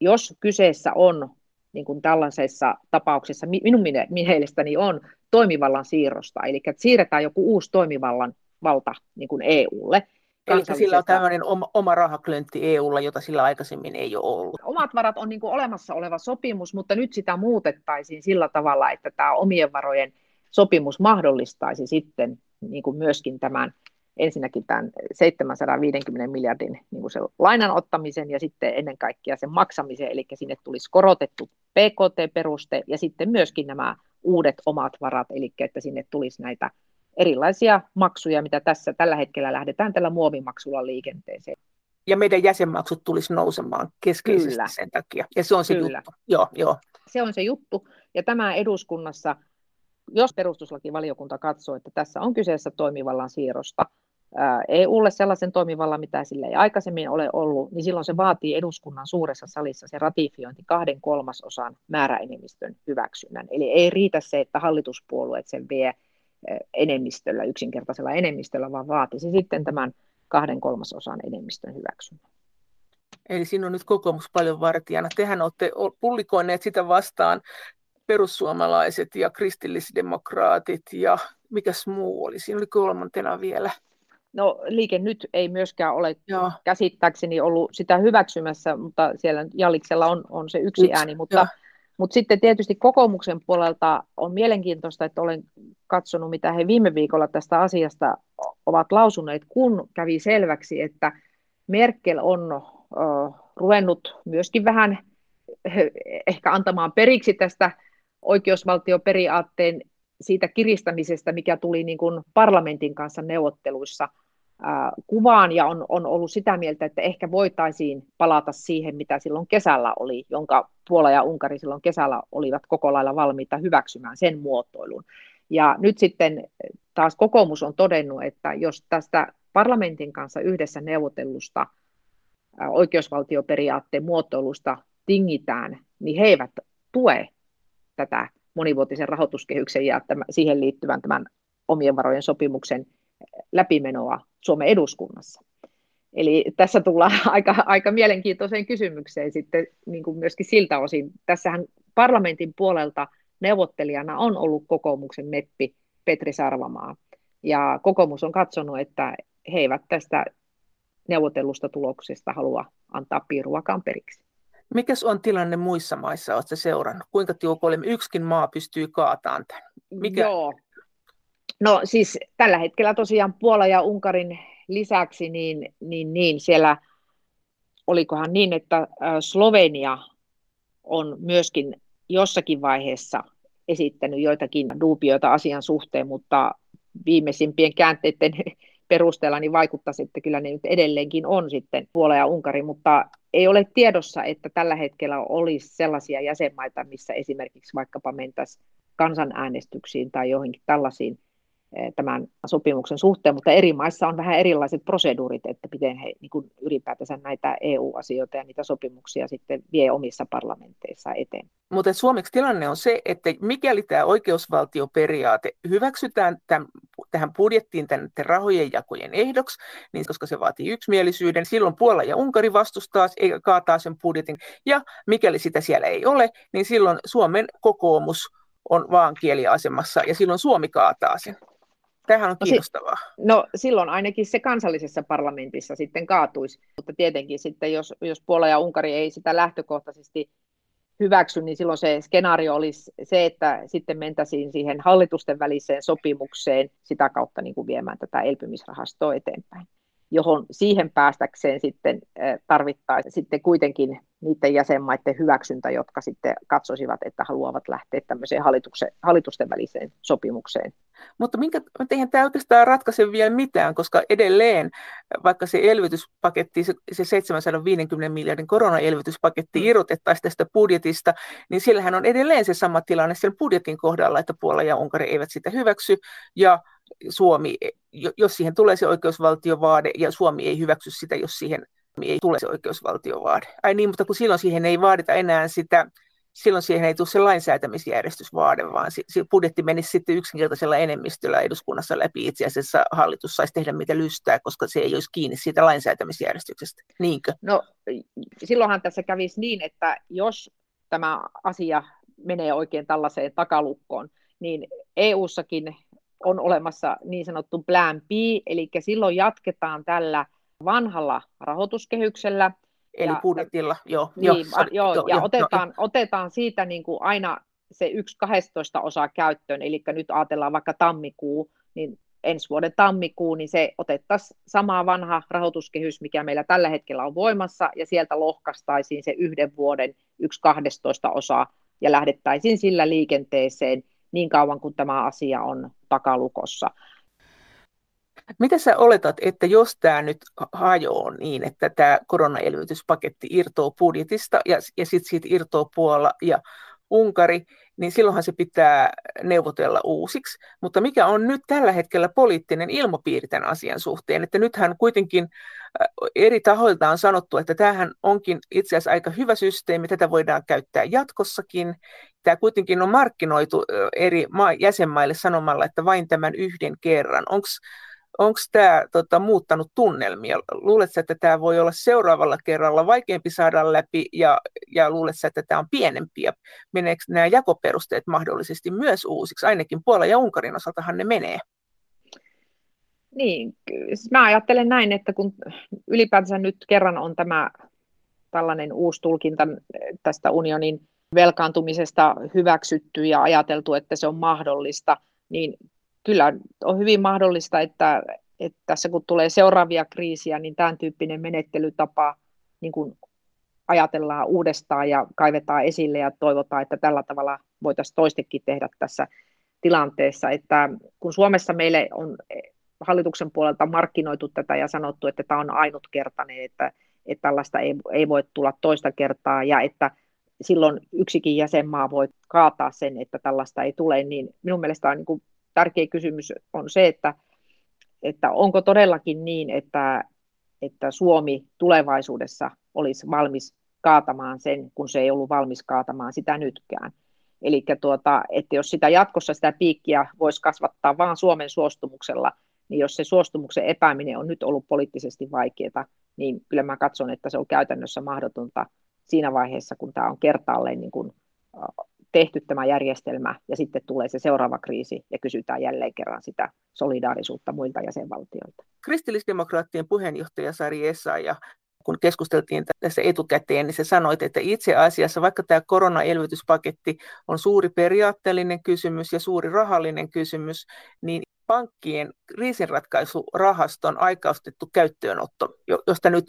jos kyseessä on niin kuin tällaisessa tapauksessa, minun mielestäni on toimivallan siirrosta, eli että siirretään joku uusi toimivallan valta niin kuin EUlle, Eli sillä on tämmöinen oma, oma rahaklöntti EUlla, jota sillä aikaisemmin ei ole ollut. Omat varat on niin kuin olemassa oleva sopimus, mutta nyt sitä muutettaisiin sillä tavalla, että tämä omien varojen sopimus mahdollistaisi sitten niin kuin myöskin tämän ensinnäkin tämän 750 miljardin niin kuin sen lainan ottamisen ja sitten ennen kaikkea sen maksamisen, eli sinne tulisi korotettu PKT-peruste ja sitten myöskin nämä uudet omat varat, eli että sinne tulisi näitä erilaisia maksuja, mitä tässä tällä hetkellä lähdetään tällä muovimaksulla liikenteeseen. Ja meidän jäsenmaksut tulisi nousemaan keskeisesti Kyllä. sen takia. Ja se on se Kyllä. juttu. Joo, joo. Se on se juttu. Ja tämä eduskunnassa, jos perustuslakivaliokunta katsoo, että tässä on kyseessä toimivallan siirrosta EUlle sellaisen toimivallan, mitä sillä ei aikaisemmin ole ollut, niin silloin se vaatii eduskunnan suuressa salissa se ratifiointi kahden kolmasosan määräenemmistön hyväksynnän. Eli ei riitä se, että hallituspuolueet sen vie enemmistöllä, yksinkertaisella enemmistöllä, vaan vaatisi sitten tämän kahden kolmasosan enemmistön hyväksynnän. Eli siinä on nyt kokoomus paljon vartijana. Tehän olette pullikoineet sitä vastaan perussuomalaiset ja kristillisdemokraatit ja mikäs muu oli? Siinä oli kolmantena vielä. No liike nyt ei myöskään ole Joo. käsittääkseni ollut sitä hyväksymässä, mutta siellä Jalliksella on, on se yksi, yksi ääni, mutta, mutta sitten tietysti kokoomuksen puolelta on mielenkiintoista, että olen katsonut, mitä he viime viikolla tästä asiasta ovat lausuneet, kun kävi selväksi, että Merkel on ruvennut myöskin vähän ehkä antamaan periksi tästä oikeusvaltioperiaatteen siitä kiristämisestä, mikä tuli niin kuin parlamentin kanssa neuvotteluissa – kuvaan ja on, on ollut sitä mieltä, että ehkä voitaisiin palata siihen, mitä silloin kesällä oli, jonka Puola ja Unkari silloin kesällä olivat koko lailla valmiita hyväksymään sen muotoilun. Ja nyt sitten taas kokoomus on todennut, että jos tästä parlamentin kanssa yhdessä neuvotellusta oikeusvaltioperiaatteen muotoilusta tingitään, niin he eivät tue tätä monivuotisen rahoituskehyksen ja tämän, siihen liittyvän tämän omien varojen sopimuksen läpimenoa Suomen eduskunnassa. Eli tässä tullaan [LAUGHS] aika, aika mielenkiintoiseen kysymykseen sitten niin kuin myöskin siltä osin. Tässähän parlamentin puolelta neuvottelijana on ollut kokoomuksen meppi Petri Sarvamaa. Ja kokoomus on katsonut, että he eivät tästä neuvotellusta tuloksesta halua antaa piiruakaan periksi. Mikäs on tilanne muissa maissa, oletko seurannut? Kuinka tiukoille yksikin maa pystyy kaataan tämän? Mikä... Joo, No siis tällä hetkellä tosiaan Puola ja Unkarin lisäksi, niin, niin, niin siellä olikohan niin, että Slovenia on myöskin jossakin vaiheessa esittänyt joitakin duubioita asian suhteen, mutta viimeisimpien käänteiden perusteella niin vaikuttaisi, että kyllä ne nyt edelleenkin on sitten Puola ja Unkari, mutta ei ole tiedossa, että tällä hetkellä olisi sellaisia jäsenmaita, missä esimerkiksi vaikkapa mentäisiin kansanäänestyksiin tai johonkin tällaisiin tämän sopimuksen suhteen, mutta eri maissa on vähän erilaiset proseduurit, että miten he niin kuin ylipäätänsä näitä EU-asioita ja niitä sopimuksia sitten vie omissa parlamenteissa eteen. Mutta suomeksi tilanne on se, että mikäli tämä oikeusvaltioperiaate hyväksytään tämän, tähän budjettiin tämän rahojen jakojen ehdoksi, niin koska se vaatii yksimielisyyden, silloin Puola ja Unkari vastustaa eikä kaataa sen budjetin. Ja mikäli sitä siellä ei ole, niin silloin Suomen kokoomus on vaan kieliasemassa ja silloin Suomi kaataa sen. Tämähän on kiinnostavaa. No, si- no silloin ainakin se kansallisessa parlamentissa sitten kaatuisi, mutta tietenkin sitten jos, jos Puola ja Unkari ei sitä lähtökohtaisesti hyväksy, niin silloin se skenaario olisi se, että sitten mentäisiin siihen hallitusten väliseen sopimukseen sitä kautta niin kuin viemään tätä elpymisrahastoa eteenpäin johon siihen päästäkseen sitten tarvittaisiin sitten kuitenkin niiden jäsenmaiden hyväksyntä, jotka sitten katsoisivat, että haluavat lähteä tämmöiseen hallitusten väliseen sopimukseen. Mutta minkä, eihän tämä oikeastaan ratkaise vielä mitään, koska edelleen, vaikka se elvytyspaketti, se, se 750 miljardin koronaelvytyspaketti mm. irrotettaisiin tästä budjetista, niin sillähän on edelleen se sama tilanne sen budjetin kohdalla, että Puola ja Unkari eivät sitä hyväksy, ja Suomi, jos siihen tulee se oikeusvaltiovaade, ja Suomi ei hyväksy sitä, jos siihen ei tule se oikeusvaltiovaade. Ai niin, mutta kun silloin siihen ei vaadita enää sitä, silloin siihen ei tule se lainsäätämisjärjestysvaade, vaan se budjetti menisi sitten yksinkertaisella enemmistöllä eduskunnassa läpi. Itse asiassa hallitus saisi tehdä mitä lystää, koska se ei olisi kiinni siitä lainsäätämisjärjestyksestä. Niinkö? No silloinhan tässä kävisi niin, että jos tämä asia menee oikein tällaiseen takalukkoon, niin EU-sakin on olemassa niin sanottu plan B, eli silloin jatketaan tällä vanhalla rahoituskehyksellä. Eli ja, budjetilla, joo. Niin, jo, joo, jo, ja jo, otetaan, jo. otetaan siitä niin kuin aina se yksi 12 osa käyttöön, eli nyt ajatellaan vaikka tammikuu, niin ensi vuoden tammikuu, niin se otettaisiin sama vanha rahoituskehys, mikä meillä tällä hetkellä on voimassa, ja sieltä lohkastaisiin se yhden vuoden yksi 12 osa, ja lähdettäisiin sillä liikenteeseen niin kauan kuin tämä asia on takalukossa. Mitä sä oletat, että jos tämä nyt hajoaa niin, että tämä koronaelvytyspaketti irtoo budjetista ja, ja sitten siitä irtoo Puola ja Unkari, niin silloinhan se pitää neuvotella uusiksi. Mutta mikä on nyt tällä hetkellä poliittinen ilmapiiri tämän asian suhteen? Että nythän kuitenkin äh, eri tahoilta on sanottu, että tämähän onkin itse asiassa aika hyvä systeemi, tätä voidaan käyttää jatkossakin. Tämä kuitenkin on markkinoitu eri jäsenmaille sanomalla, että vain tämän yhden kerran. Onko onko tämä tota, muuttanut tunnelmia? Luuletko, että tämä voi olla seuraavalla kerralla vaikeampi saada läpi ja, ja luuletko, että tämä on pienempi ja meneekö nämä jakoperusteet mahdollisesti myös uusiksi? Ainakin Puola ja Unkarin osaltahan ne menee. Niin, mä ajattelen näin, että kun ylipäätänsä nyt kerran on tämä tällainen uusi tulkinta tästä unionin velkaantumisesta hyväksytty ja ajateltu, että se on mahdollista, niin kyllä on hyvin mahdollista, että, että tässä kun tulee seuraavia kriisiä, niin tämän tyyppinen menettelytapa niin kuin ajatellaan uudestaan ja kaivetaan esille ja toivotaan, että tällä tavalla voitaisiin toistekin tehdä tässä tilanteessa. Että kun Suomessa meille on hallituksen puolelta markkinoitu tätä ja sanottu, että tämä on ainutkertainen, että, että tällaista ei, ei voi tulla toista kertaa ja että silloin yksikin jäsenmaa voi kaataa sen, että tällaista ei tule, niin minun mielestä on niin tärkeä kysymys on se, että, että onko todellakin niin, että, että Suomi tulevaisuudessa olisi valmis kaatamaan sen, kun se ei ollut valmis kaatamaan sitä nytkään. Eli tuota, että jos sitä jatkossa sitä piikkiä voisi kasvattaa vain Suomen suostumuksella, niin jos se suostumuksen epääminen on nyt ollut poliittisesti vaikeaa, niin kyllä mä katson, että se on käytännössä mahdotonta siinä vaiheessa, kun tämä on kertaalleen niin kuin tehty tämä järjestelmä ja sitten tulee se seuraava kriisi ja kysytään jälleen kerran sitä solidaarisuutta muilta jäsenvaltioilta. Kristillisdemokraattien puheenjohtaja Sari ja kun keskusteltiin tässä etukäteen, niin se sanoi, että itse asiassa vaikka tämä koronaelvytyspaketti on suuri periaatteellinen kysymys ja suuri rahallinen kysymys, niin pankkien kriisinratkaisurahaston aikaistettu käyttöönotto, josta nyt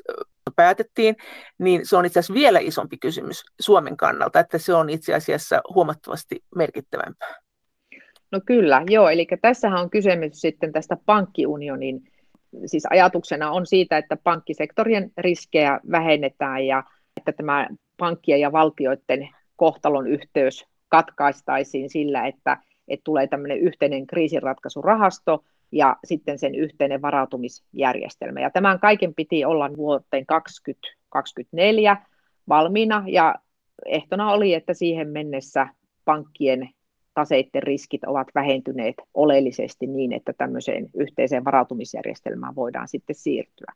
päätettiin, niin se on itse asiassa vielä isompi kysymys Suomen kannalta, että se on itse asiassa huomattavasti merkittävämpää. No kyllä, joo, eli tässähän on kysymys sitten tästä pankkiunionin, siis ajatuksena on siitä, että pankkisektorien riskejä vähennetään ja että tämä pankkien ja valtioiden kohtalon yhteys katkaistaisiin sillä, että, että tulee tämmöinen yhteinen kriisinratkaisurahasto, ja sitten sen yhteinen varautumisjärjestelmä. Ja tämän kaiken piti olla vuoteen 2024 valmiina ja ehtona oli, että siihen mennessä pankkien taseiden riskit ovat vähentyneet oleellisesti niin, että tämmöiseen yhteiseen varautumisjärjestelmään voidaan sitten siirtyä.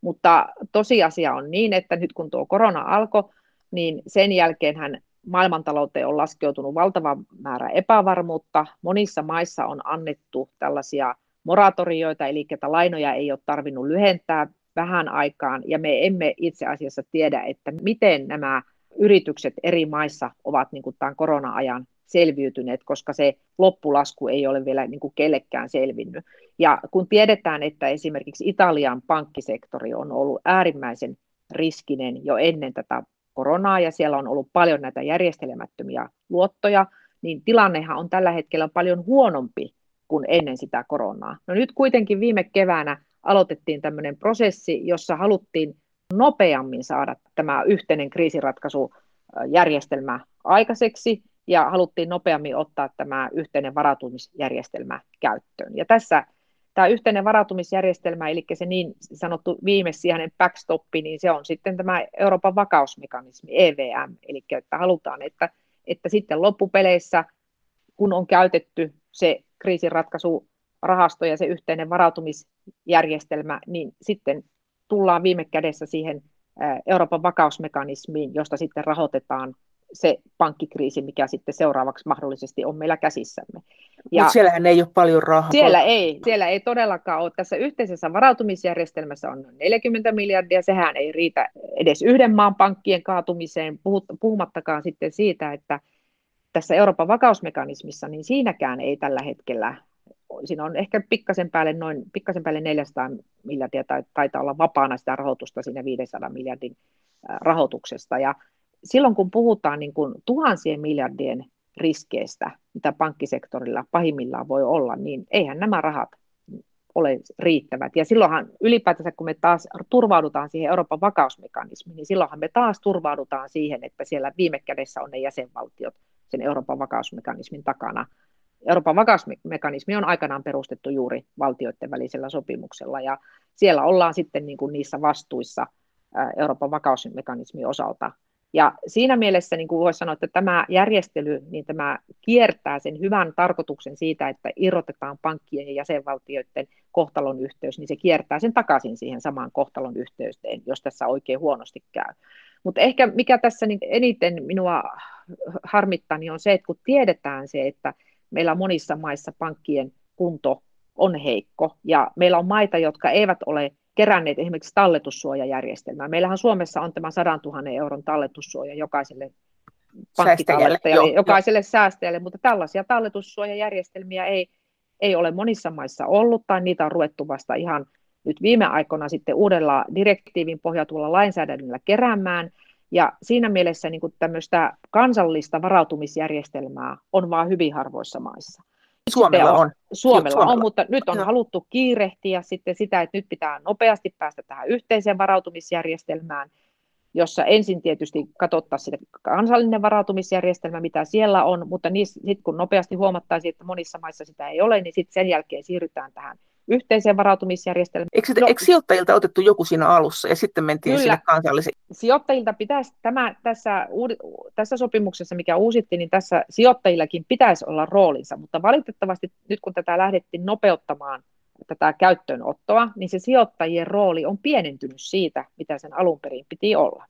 Mutta tosiasia on niin, että nyt kun tuo korona alkoi, niin sen jälkeen hän maailmantalouteen on laskeutunut valtava määrä epävarmuutta. Monissa maissa on annettu tällaisia moratorioita, eli että lainoja ei ole tarvinnut lyhentää vähän aikaan, ja me emme itse asiassa tiedä, että miten nämä yritykset eri maissa ovat niin kuin tämän korona-ajan selviytyneet, koska se loppulasku ei ole vielä niin kuin kellekään selvinnyt. Ja kun tiedetään, että esimerkiksi Italian pankkisektori on ollut äärimmäisen riskinen jo ennen tätä koronaa, ja siellä on ollut paljon näitä järjestelemättömiä luottoja, niin tilannehan on tällä hetkellä paljon huonompi kuin ennen sitä koronaa. No nyt kuitenkin viime keväänä aloitettiin tämmöinen prosessi, jossa haluttiin nopeammin saada tämä yhteinen kriisiratkaisujärjestelmä aikaiseksi ja haluttiin nopeammin ottaa tämä yhteinen varautumisjärjestelmä käyttöön. Ja tässä tämä yhteinen varautumisjärjestelmä, eli se niin sanottu viimesijainen backstoppi, niin se on sitten tämä Euroopan vakausmekanismi, EVM, eli että halutaan, että, että sitten loppupeleissä, kun on käytetty se kriisinratkaisurahasto ja se yhteinen varautumisjärjestelmä, niin sitten tullaan viime kädessä siihen Euroopan vakausmekanismiin, josta sitten rahoitetaan se pankkikriisi, mikä sitten seuraavaksi mahdollisesti on meillä käsissämme. Mutta siellähän ei ole paljon rahaa. Siellä ei, siellä ei todellakaan ole. Tässä yhteisessä varautumisjärjestelmässä on 40 miljardia, sehän ei riitä edes yhden maan pankkien kaatumiseen, puhumattakaan sitten siitä, että tässä Euroopan vakausmekanismissa, niin siinäkään ei tällä hetkellä siinä on ehkä pikkasen päälle, noin, pikkasen päälle 400 miljardia tai taitaa olla vapaana sitä rahoitusta siinä 500 miljardin rahoituksesta. Ja silloin kun puhutaan niin kuin tuhansien miljardien riskeistä, mitä pankkisektorilla pahimmillaan voi olla, niin eihän nämä rahat ole riittävät. Ja silloinhan ylipäätänsä, kun me taas turvaudutaan siihen Euroopan vakausmekanismiin, niin silloinhan me taas turvaudutaan siihen, että siellä viime kädessä on ne jäsenvaltiot sen Euroopan vakausmekanismin takana. Euroopan vakausmekanismi on aikanaan perustettu juuri valtioiden välisellä sopimuksella, ja siellä ollaan sitten niin kuin niissä vastuissa Euroopan vakausmekanismin osalta ja siinä mielessä niin kuin voisi sanoa, että tämä järjestely, niin tämä kiertää sen hyvän tarkoituksen siitä, että irrotetaan pankkien ja jäsenvaltioiden kohtalon yhteys, niin se kiertää sen takaisin siihen samaan kohtalon yhteyteen, jos tässä oikein huonosti käy. Mutta ehkä mikä tässä niin eniten minua harmittaa, niin on se, että kun tiedetään se, että meillä monissa maissa pankkien kunto on heikko, ja meillä on maita, jotka eivät ole keränneet esimerkiksi talletussuojajärjestelmää. Meillähän Suomessa on tämä 100 000 euron talletussuoja jokaiselle pankkitallettajalle, jokaiselle jo. säästäjälle, mutta tällaisia talletussuojajärjestelmiä ei, ei ole monissa maissa ollut, tai niitä on ruvettu vasta ihan nyt viime aikoina sitten uudella direktiivin pohjautuvalla lainsäädännöllä keräämään, ja siinä mielessä niin kuin tämmöistä kansallista varautumisjärjestelmää on vain hyvin harvoissa maissa. Suomella on. Suomella, Suomella on, mutta nyt on Joo. haluttu kiirehtiä sitten sitä, että nyt pitää nopeasti päästä tähän yhteiseen varautumisjärjestelmään, jossa ensin tietysti katsottaisiin sitä kansallinen varautumisjärjestelmä, mitä siellä on, mutta sitten kun nopeasti huomattaisiin, että monissa maissa sitä ei ole, niin sitten sen jälkeen siirrytään tähän yhteiseen varautumisjärjestelmään. Eikö, no, eikö sijoittajilta otettu joku siinä alussa ja sitten mentiin kyllä. sinne kansalliseen? Sijoittajilta pitäisi, tämä, tässä, tässä sopimuksessa, mikä uusittiin, niin tässä sijoittajillakin pitäisi olla roolinsa, mutta valitettavasti nyt kun tätä lähdettiin nopeuttamaan tätä käyttöönottoa, niin se sijoittajien rooli on pienentynyt siitä, mitä sen alun perin piti olla.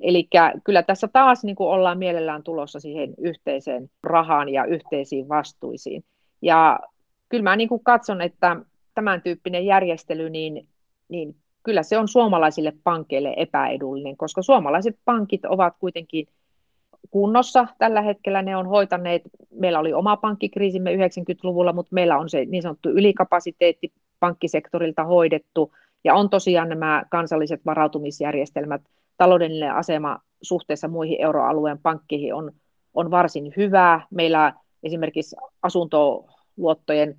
Eli kyllä tässä taas niin kuin ollaan mielellään tulossa siihen yhteiseen rahaan ja yhteisiin vastuisiin. Ja kyllä mä niin kuin katson, että tämän tyyppinen järjestely, niin, niin kyllä se on suomalaisille pankeille epäedullinen, koska suomalaiset pankit ovat kuitenkin kunnossa tällä hetkellä. Ne on hoitaneet, meillä oli oma pankkikriisimme 90-luvulla, mutta meillä on se niin sanottu ylikapasiteetti pankkisektorilta hoidettu, ja on tosiaan nämä kansalliset varautumisjärjestelmät, taloudellinen asema suhteessa muihin euroalueen pankkeihin on, on varsin hyvää. Meillä esimerkiksi asuntoluottojen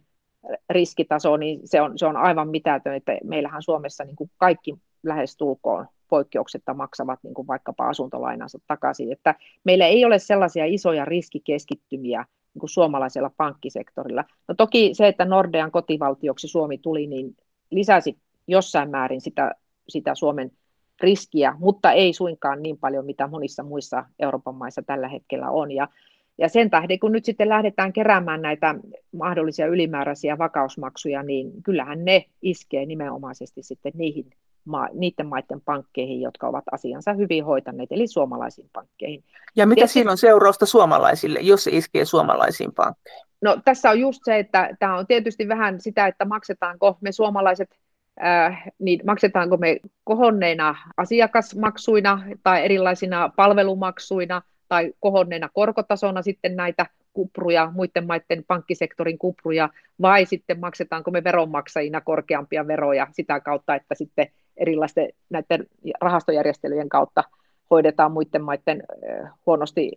riskitaso, niin se on, se on aivan mitätön, että meillähän Suomessa niin kuin kaikki lähestulkoon poikkeuksetta maksavat niin kuin vaikkapa asuntolainansa takaisin. Että meillä ei ole sellaisia isoja riskikeskittymiä niin kuin suomalaisella pankkisektorilla. No toki se, että Nordean kotivaltioksi Suomi tuli, niin lisäsi jossain määrin sitä, sitä Suomen riskiä, mutta ei suinkaan niin paljon, mitä monissa muissa Euroopan maissa tällä hetkellä on. Ja ja sen tähden, kun nyt sitten lähdetään keräämään näitä mahdollisia ylimääräisiä vakausmaksuja, niin kyllähän ne iskee nimenomaisesti sitten niihin maa, niiden maiden pankkeihin, jotka ovat asiansa hyvin hoitaneet, eli suomalaisiin pankkeihin. Ja mitä Tietysti, on seurausta suomalaisille, jos se iskee suomalaisiin pankkeihin? No tässä on just se, että tämä on tietysti vähän sitä, että maksetaanko me suomalaiset Äh, niin maksetaanko me kohonneina asiakasmaksuina tai erilaisina palvelumaksuina tai kohonneina korkotasona sitten näitä kupruja, muiden maiden pankkisektorin kupruja, vai sitten maksetaanko me veronmaksajina korkeampia veroja sitä kautta, että sitten erilaisten näiden rahastojärjestelyjen kautta hoidetaan muiden maiden äh, huonosti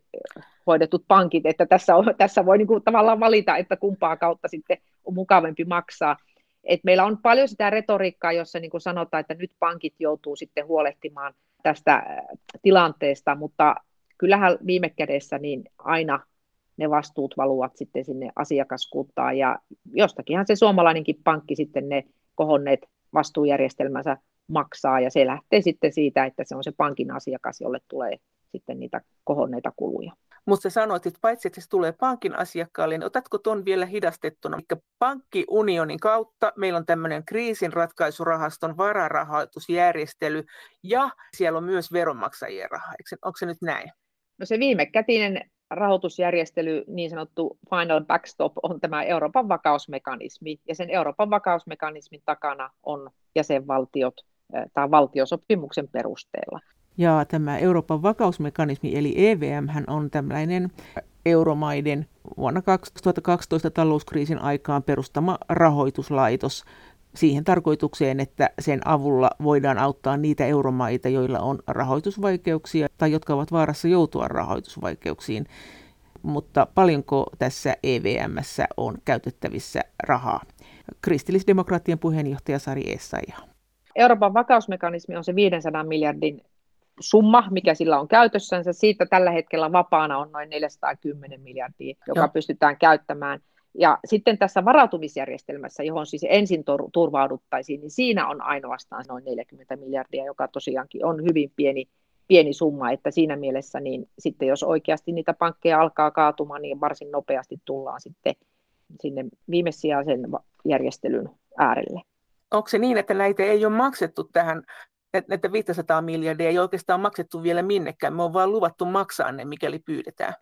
hoidetut pankit, että tässä, on, tässä voi niin kuin tavallaan valita, että kumpaa kautta sitten on mukavampi maksaa. Et meillä on paljon sitä retoriikkaa, jossa niin kuin sanotaan, että nyt pankit joutuu sitten huolehtimaan tästä äh, tilanteesta, mutta kyllähän viime kädessä niin aina ne vastuut valuvat sitten sinne asiakaskuntaan ja jostakinhan se suomalainenkin pankki sitten ne kohonneet vastuujärjestelmänsä maksaa ja se lähtee sitten siitä, että se on se pankin asiakas, jolle tulee sitten niitä kohonneita kuluja. Mutta sä sanoit, että paitsi että se tulee pankin asiakkaalle, niin otatko tuon vielä hidastettuna? Eli pankkiunionin kautta meillä on tämmöinen kriisinratkaisurahaston vararahoitusjärjestely ja siellä on myös veronmaksajien raha. Onko se nyt näin? No se viimekätinen rahoitusjärjestely, niin sanottu final backstop, on tämä Euroopan vakausmekanismi. Ja sen Euroopan vakausmekanismin takana on jäsenvaltiot tai valtiosopimuksen perusteella. Ja tämä Euroopan vakausmekanismi eli EVM on tällainen euromaiden vuonna 2012 talouskriisin aikaan perustama rahoituslaitos siihen tarkoitukseen, että sen avulla voidään auttaa niitä euromaita, joilla on rahoitusvaikeuksia tai jotka ovat vaarassa joutua rahoitusvaikeuksiin. Mutta paljonko tässä EVMssä on käytettävissä rahaa? Kristillisdemokraattien puheenjohtaja Sari Essayaha. Euroopan vakausmekanismi on se 500 miljardin summa, mikä sillä on käytössänsä. Siitä tällä hetkellä vapaana on noin 410 miljardia, joka Joo. pystytään käyttämään. Ja sitten tässä varautumisjärjestelmässä, johon siis ensin turvauduttaisiin, niin siinä on ainoastaan noin 40 miljardia, joka tosiaankin on hyvin pieni, pieni summa, että siinä mielessä niin sitten jos oikeasti niitä pankkeja alkaa kaatumaan, niin varsin nopeasti tullaan sitten sinne viimesijaisen järjestelyn äärelle. Onko se niin, että näitä ei ole maksettu tähän näitä 500 miljardia ei oikeastaan maksettu vielä minnekään. Me on vaan luvattu maksaa ne, mikäli pyydetään.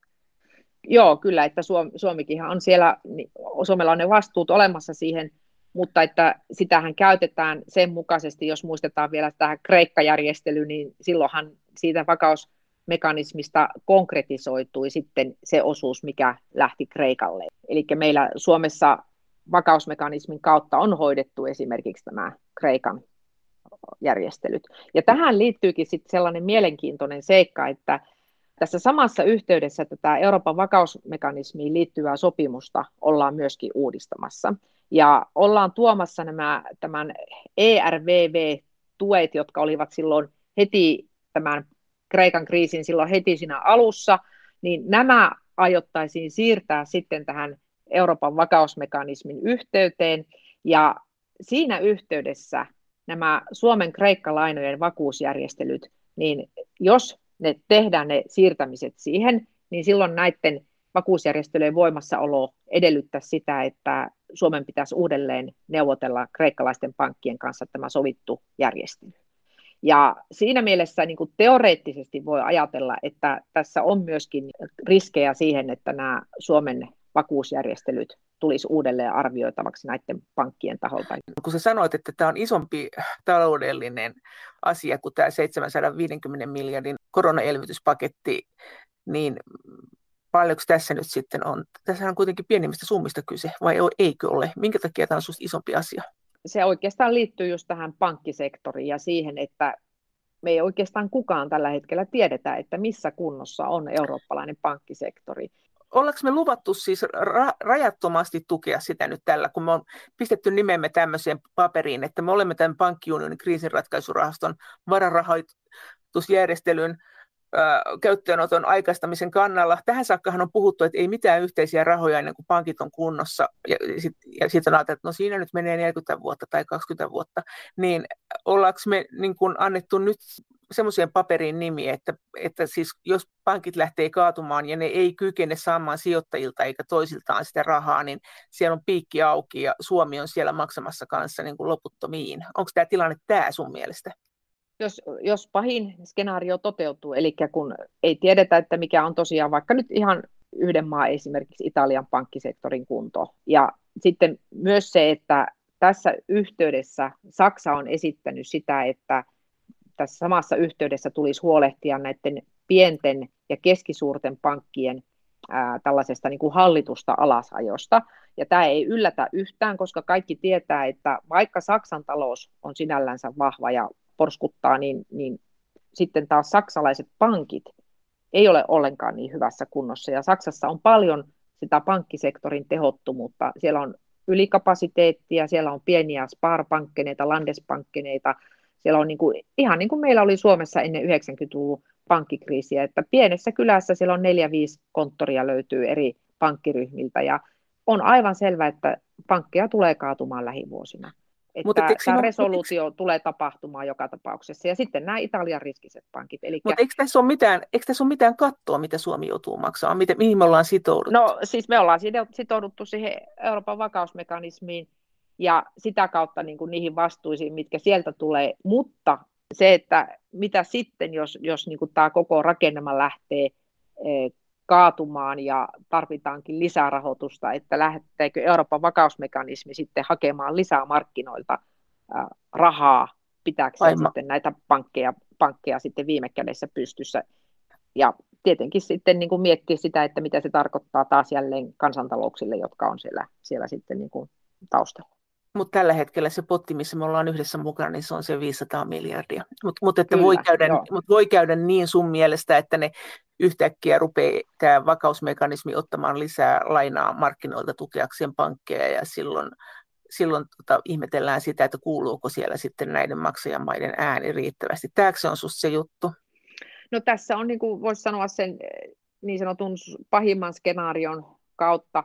Joo, kyllä, että Suom- Suomikinhan on siellä, niin Suomella on ne vastuut olemassa siihen, mutta että sitähän käytetään sen mukaisesti, jos muistetaan vielä tähän Kreikka-järjestelyyn, niin silloinhan siitä vakausmekanismista konkretisoitui sitten se osuus, mikä lähti Kreikalle. Eli meillä Suomessa vakausmekanismin kautta on hoidettu esimerkiksi tämä Kreikan järjestelyt. Ja tähän liittyykin sitten sellainen mielenkiintoinen seikka, että tässä samassa yhteydessä tätä Euroopan vakausmekanismiin liittyvää sopimusta ollaan myöskin uudistamassa. Ja ollaan tuomassa nämä tämän ERVV-tuet, jotka olivat silloin heti tämän Kreikan kriisin silloin heti siinä alussa, niin nämä aiottaisiin siirtää sitten tähän Euroopan vakausmekanismin yhteyteen. Ja siinä yhteydessä nämä Suomen Kreikka-lainojen vakuusjärjestelyt, niin jos ne tehdään ne siirtämiset siihen, niin silloin näiden vakuusjärjestelyjen voimassaolo edellyttää sitä, että Suomen pitäisi uudelleen neuvotella kreikkalaisten pankkien kanssa tämä sovittu järjestely. Ja siinä mielessä niin kuin teoreettisesti voi ajatella, että tässä on myöskin riskejä siihen, että nämä Suomen vakuusjärjestelyt tulisi uudelleen arvioitavaksi näiden pankkien taholta. Kun sä sanoit, että tämä on isompi taloudellinen asia kuin tämä 750 miljardin koronaelvytyspaketti, niin paljonko tässä nyt sitten on? Tässä on kuitenkin pienimmistä summista kyse, vai eikö ole? Minkä takia tämä on sinusta isompi asia? Se oikeastaan liittyy just tähän pankkisektoriin ja siihen, että me ei oikeastaan kukaan tällä hetkellä tiedetä, että missä kunnossa on eurooppalainen pankkisektori ollaanko me luvattu siis ra- rajattomasti tukea sitä nyt tällä, kun me on pistetty nimemme tämmöiseen paperiin, että me olemme tämän pankkiunionin kriisinratkaisurahaston vararahoitusjärjestelyn käyttöönoton aikaistamisen kannalla. Tähän saakkahan on puhuttu, että ei mitään yhteisiä rahoja ennen kuin pankit on kunnossa. Ja sitten sit on ajateltu, että no siinä nyt menee 40 vuotta tai 20 vuotta. Niin ollaanko me niin kuin annettu nyt semmoiseen paperiin nimi, että, että siis jos pankit lähtee kaatumaan ja ne ei kykene saamaan sijoittajilta eikä toisiltaan sitä rahaa, niin siellä on piikki auki ja Suomi on siellä maksamassa kanssa niin kuin loputtomiin. Onko tämä tilanne tämä sun mielestä? Jos, jos pahin skenaario toteutuu, eli kun ei tiedetä, että mikä on tosiaan vaikka nyt ihan yhden maan esimerkiksi Italian pankkisektorin kunto. Ja sitten myös se, että tässä yhteydessä Saksa on esittänyt sitä, että tässä samassa yhteydessä tulisi huolehtia näiden pienten ja keskisuurten pankkien ää, tällaisesta niin kuin hallitusta alasajosta. Ja tämä ei yllätä yhtään, koska kaikki tietää, että vaikka Saksan talous on sinällänsä vahva ja porskuttaa, niin, niin sitten taas saksalaiset pankit ei ole ollenkaan niin hyvässä kunnossa. Ja Saksassa on paljon sitä pankkisektorin tehottomuutta. Siellä on ylikapasiteettia, siellä on pieniä sparpankkeneita, landespankkeneita, siellä on niin kuin, ihan niin kuin meillä oli Suomessa ennen 90-luvun pankkikriisiä, että pienessä kylässä siellä on neljä, viisi konttoria löytyy eri pankkiryhmiltä ja on aivan selvää, että pankkeja tulee kaatumaan lähivuosina. Että Mutta tämä resoluutio eikö... tulee tapahtumaan joka tapauksessa. Ja sitten nämä Italian riskiset pankit. Eli... Mutta eikö tässä, ole mitään, eikö tässä ole mitään kattoa, mitä Suomi joutuu maksamaan? Miten, mihin me ollaan sitouduttu? No siis me ollaan sitouduttu siihen Euroopan vakausmekanismiin ja sitä kautta niin kuin niihin vastuisiin, mitkä sieltä tulee. Mutta se, että mitä sitten, jos, jos niin kuin tämä koko rakennelma lähtee eh, kaatumaan ja tarvitaankin lisää rahoitusta, että lähteekö Euroopan vakausmekanismi sitten hakemaan lisää markkinoilta rahaa, pitääkö se sitten näitä pankkeja, pankkeja sitten viime kädessä pystyssä. Ja tietenkin sitten niin kuin miettiä sitä, että mitä se tarkoittaa taas jälleen kansantalouksille, jotka on siellä, siellä sitten niin kuin taustalla. Mutta tällä hetkellä se potti, missä me ollaan yhdessä mukana, niin se on se 500 miljardia. Mutta mut, että voi, käydä, mut voi käydä niin sun mielestä, että ne yhtäkkiä rupeaa tämä vakausmekanismi ottamaan lisää lainaa markkinoilta tukeakseen pankkeja ja silloin, silloin tota, ihmetellään sitä, että kuuluuko siellä sitten näiden maksajamaiden ääni riittävästi. Tämäkö se on susta se juttu? No tässä on, niin kuin voisi sanoa sen niin sanotun pahimman skenaarion kautta.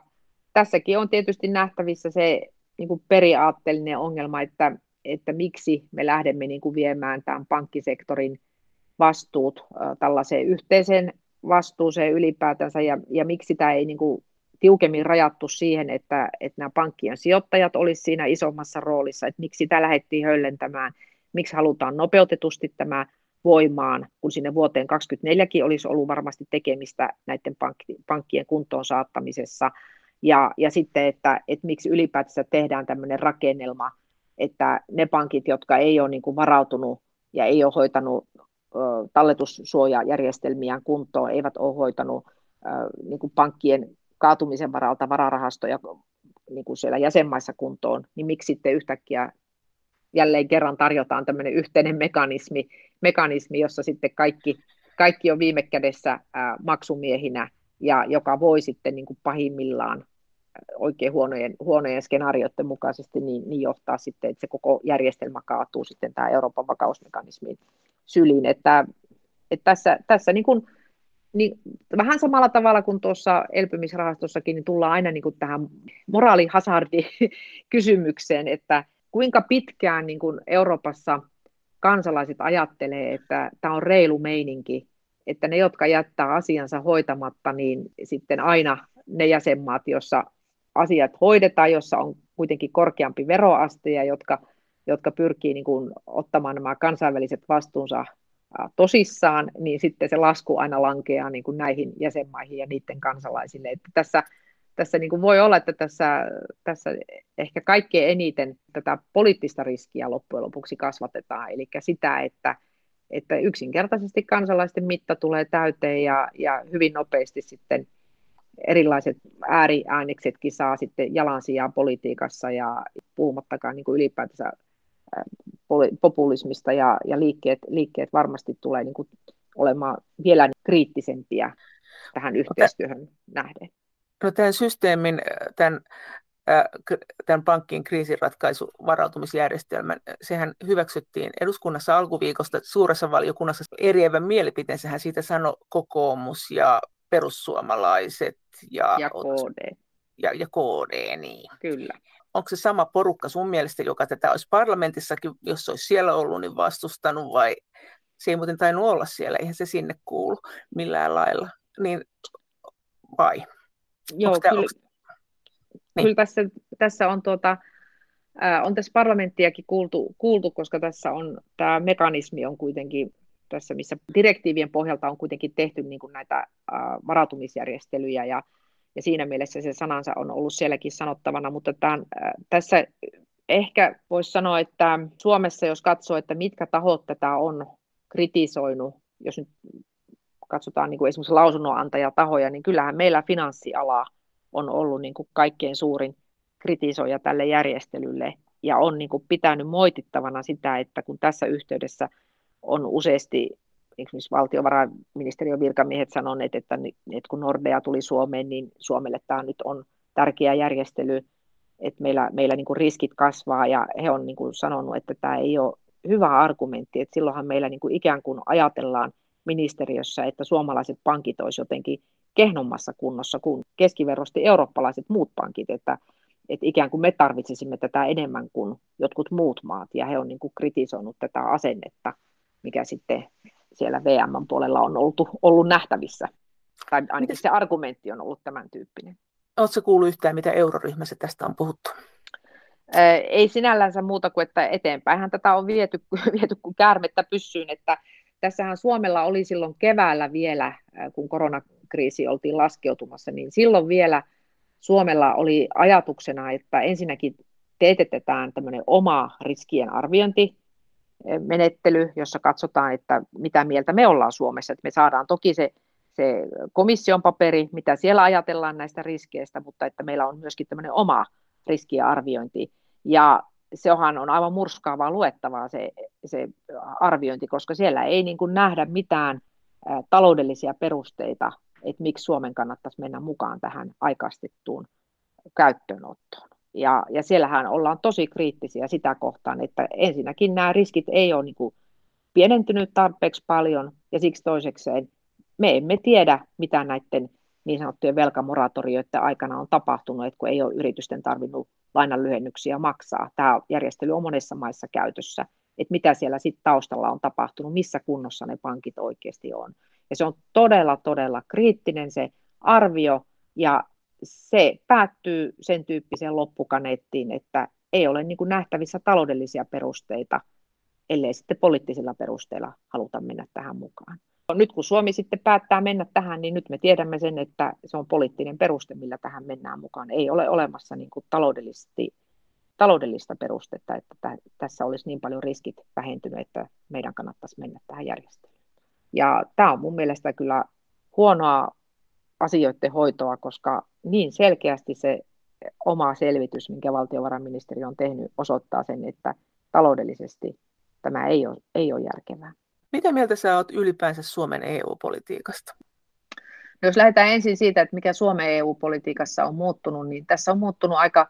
Tässäkin on tietysti nähtävissä se niin kuin periaatteellinen ongelma, että, että miksi me lähdemme niin kuin viemään tämän pankkisektorin vastuut tällaiseen yhteiseen vastuuseen ylipäätänsä ja, ja miksi sitä ei niin kuin tiukemmin rajattu siihen, että, että nämä pankkien sijoittajat olisivat siinä isommassa roolissa, että miksi sitä lähdettiin höllentämään, miksi halutaan nopeutetusti tämä voimaan, kun sinne vuoteen 2024 olisi ollut varmasti tekemistä näiden pankkien kuntoon saattamisessa, ja, ja sitten, että, että miksi ylipäätänsä tehdään tämmöinen rakennelma, että ne pankit, jotka ei ole niin kuin varautunut ja ei ole hoitanut talletussuojajärjestelmiään kuntoon, eivät ole hoitanut niin kuin pankkien kaatumisen varalta vararahastoja niin kuin siellä jäsenmaissa kuntoon, niin miksi sitten yhtäkkiä jälleen kerran tarjotaan tämmöinen yhteinen mekanismi, mekanismi jossa sitten kaikki, kaikki on viime kädessä maksumiehinä ja joka voi sitten niin kuin pahimmillaan oikein huonojen, huonojen skenaarioiden mukaisesti niin, niin johtaa sitten, että se koko järjestelmä kaatuu sitten tämä Euroopan vakausmekanismin syliin. Että, että tässä, tässä niin kuin, niin vähän samalla tavalla kuin tuossa elpymisrahastossakin, niin tullaan aina niin kuin tähän moraalihazardi-kysymykseen, että kuinka pitkään niin kuin Euroopassa kansalaiset ajattelee, että tämä on reilu meininki, että ne, jotka jättää asiansa hoitamatta, niin sitten aina ne jäsenmaat, joissa asiat hoidetaan, jossa on kuitenkin korkeampi veroaste ja jotka, jotka pyrkii niin kuin ottamaan nämä kansainväliset vastuunsa tosissaan, niin sitten se lasku aina lankeaa niin kuin näihin jäsenmaihin ja niiden kansalaisille. Että tässä tässä niin kuin voi olla, että tässä, tässä ehkä kaikkein eniten tätä poliittista riskiä loppujen lopuksi kasvatetaan, eli sitä, että, että yksinkertaisesti kansalaisten mitta tulee täyteen ja, ja hyvin nopeasti sitten erilaiset ääriääneksetkin saa sitten jalansijaa politiikassa ja puhumattakaan niin kuin ylipäätänsä populismista ja, ja liikkeet, liikkeet varmasti tulee niin kuin olemaan vielä kriittisempiä tähän yhteistyöhön no, nähden. No tämän systeemin, tämän, tämän pankkien kriisinratkaisuvarautumisjärjestelmän, sehän hyväksyttiin eduskunnassa alkuviikosta suuressa valiokunnassa eriävän mielipiteensähän siitä sanoi kokoomus ja perussuomalaiset ja, ja KD. Ja, ja KD, niin. Kyllä. Onko se sama porukka sun mielestä, joka tätä olisi parlamentissakin, jos olisi siellä ollut, niin vastustanut vai se ei muuten tainnut olla siellä, eihän se sinne kuulu millään lailla. Niin vai? Joo, tämä, kyllä, niin. kyllä tässä, tässä on tuota, on tässä parlamenttiakin kuultu, kuultu, koska tässä on tämä mekanismi on kuitenkin tässä, missä direktiivien pohjalta on kuitenkin tehty niin kuin näitä varautumisjärjestelyjä ja, ja siinä mielessä se sanansa on ollut sielläkin sanottavana, mutta tämän, tässä ehkä voisi sanoa, että Suomessa jos katsoo, että mitkä tahot tätä on kritisoinut, jos nyt katsotaan niin kuin esimerkiksi lausunnonantajatahoja, niin kyllähän meillä finanssiala on ollut niin kuin kaikkein suurin kritisoija tälle järjestelylle ja on niin kuin pitänyt moitittavana sitä, että kun tässä yhteydessä on useasti esimerkiksi valtiovarainministeriön virkamiehet sanoneet, että, että kun Nordea tuli Suomeen, niin Suomelle tämä nyt on tärkeä järjestely, että meillä, meillä niin kuin riskit kasvaa. Ja he on niin kuin sanonut, että tämä ei ole hyvä argumentti, että silloinhan meillä niin kuin ikään kuin ajatellaan ministeriössä, että suomalaiset pankit olisivat jotenkin kehnommassa kunnossa kuin keskiverrosti eurooppalaiset muut pankit, että, että ikään kuin me tarvitsisimme tätä enemmän kuin jotkut muut maat, ja he on niin kuin kritisoinut tätä asennetta, mikä sitten siellä VM puolella on ollut, ollut nähtävissä. Tai ainakin se argumentti on ollut tämän tyyppinen. Oletko kuullut yhtään, mitä euroryhmässä tästä on puhuttu? Ei sinällänsä muuta kuin, että eteenpäinhän tätä on viety, [LAUGHS] viety kuin käärmettä pyssyyn, että tässähän Suomella oli silloin keväällä vielä, kun koronakriisi oltiin laskeutumassa, niin silloin vielä Suomella oli ajatuksena, että ensinnäkin teetetään tämmöinen oma riskien arviointi, menettely, jossa katsotaan, että mitä mieltä me ollaan Suomessa. Että me saadaan toki se, se komission paperi, mitä siellä ajatellaan näistä riskeistä, mutta että meillä on myöskin tämmöinen oma riskiarviointi. Ja sehän on aivan murskaavaa luettavaa se, se arviointi, koska siellä ei niin kuin nähdä mitään taloudellisia perusteita, että miksi Suomen kannattaisi mennä mukaan tähän aikaistettuun käyttöönottoon. Ja, ja siellähän ollaan tosi kriittisiä sitä kohtaan, että ensinnäkin nämä riskit ei ole niin kuin pienentynyt tarpeeksi paljon, ja siksi toisekseen me emme tiedä, mitä näiden niin sanottujen velkamoratorioiden aikana on tapahtunut, että kun ei ole yritysten tarvinnut lainanlyhennyksiä maksaa. Tämä järjestely on monessa maissa käytössä, että mitä siellä sitten taustalla on tapahtunut, missä kunnossa ne pankit oikeasti on. Ja se on todella, todella kriittinen se arvio, ja se päättyy sen tyyppiseen loppukaneettiin, että ei ole niin kuin nähtävissä taloudellisia perusteita, ellei sitten poliittisilla perusteilla haluta mennä tähän mukaan. Nyt kun Suomi sitten päättää mennä tähän, niin nyt me tiedämme sen, että se on poliittinen peruste, millä tähän mennään mukaan. Ei ole olemassa niin kuin taloudellisesti, taloudellista perustetta, että tässä olisi niin paljon riskit vähentynyt, että meidän kannattaisi mennä tähän järjestelyyn. Ja tämä on mun mielestä kyllä huonoa asioiden hoitoa, koska niin selkeästi se oma selvitys, minkä valtiovarainministeri on tehnyt, osoittaa sen, että taloudellisesti tämä ei ole, ei ole järkevää. Mitä mieltä sä oot ylipäänsä Suomen EU-politiikasta? No jos lähdetään ensin siitä, että mikä Suomen EU-politiikassa on muuttunut, niin tässä on muuttunut aika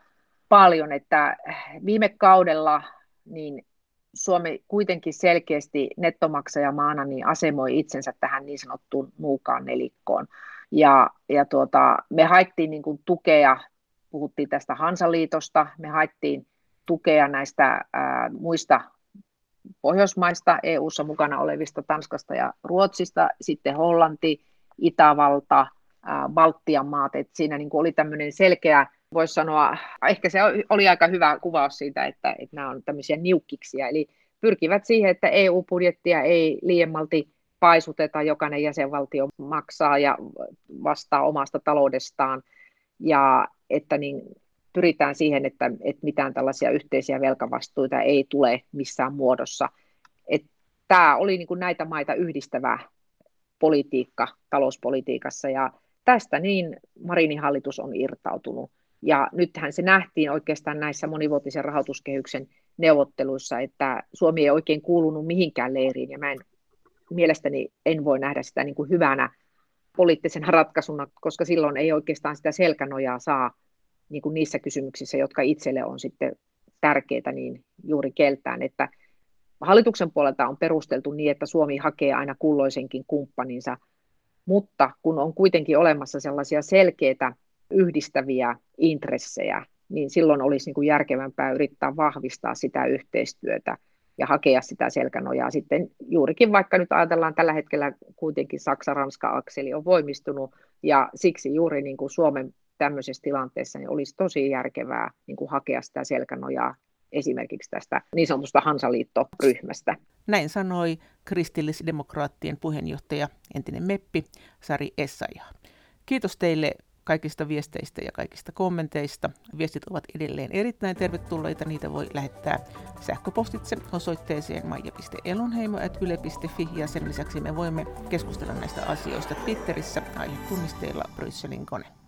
paljon, että viime kaudella niin Suomi kuitenkin selkeästi nettomaksajamaana niin asemoi itsensä tähän niin sanottuun nuukaan nelikkoon. Ja, ja tuota, me haettiin niin kuin tukea, puhuttiin tästä Hansaliitosta, me haettiin tukea näistä ää, muista Pohjoismaista, EU-ssa mukana olevista Tanskasta ja Ruotsista, sitten Hollanti, Itävalta, ää, Baltian maat, että siinä niin kuin oli tämmöinen selkeä, voisi sanoa, ehkä se oli aika hyvä kuvaus siitä, että, että nämä on tämmöisiä niukkiksia, eli pyrkivät siihen, että EU-budjettia ei liiemmalti paisuteta, jokainen jäsenvaltio maksaa ja vastaa omasta taloudestaan, ja että niin pyritään siihen, että, että mitään tällaisia yhteisiä velkavastuita ei tule missään muodossa. Että tämä oli niin kuin näitä maita yhdistävä politiikka talouspolitiikassa, ja tästä niin Marinin hallitus on irtautunut. Ja nythän se nähtiin oikeastaan näissä monivuotisen rahoituskehyksen neuvotteluissa, että Suomi ei oikein kuulunut mihinkään leiriin, ja mä en mielestäni en voi nähdä sitä niin kuin hyvänä poliittisena ratkaisuna, koska silloin ei oikeastaan sitä selkänojaa saa niin kuin niissä kysymyksissä, jotka itselle on sitten tärkeitä, niin juuri keltään, että hallituksen puolelta on perusteltu niin, että Suomi hakee aina kulloisenkin kumppaninsa, mutta kun on kuitenkin olemassa sellaisia selkeitä yhdistäviä intressejä, niin silloin olisi niin kuin järkevämpää yrittää vahvistaa sitä yhteistyötä ja hakea sitä selkänojaa sitten juurikin, vaikka nyt ajatellaan tällä hetkellä kuitenkin Saksa-Ranska-akseli on voimistunut ja siksi juuri niin kuin Suomen tämmöisessä tilanteessa niin olisi tosi järkevää niin kuin hakea sitä selkänojaa esimerkiksi tästä niin sanotusta Hansaliittoryhmästä. Näin sanoi kristillisdemokraattien puheenjohtaja, entinen meppi Sari Essaja. Kiitos teille kaikista viesteistä ja kaikista kommenteista. Viestit ovat edelleen erittäin tervetulleita. Niitä voi lähettää sähköpostitse osoitteeseen maija.elonheimo.yle.fi ja sen lisäksi me voimme keskustella näistä asioista Twitterissä aihetunnisteilla Brysselin kone.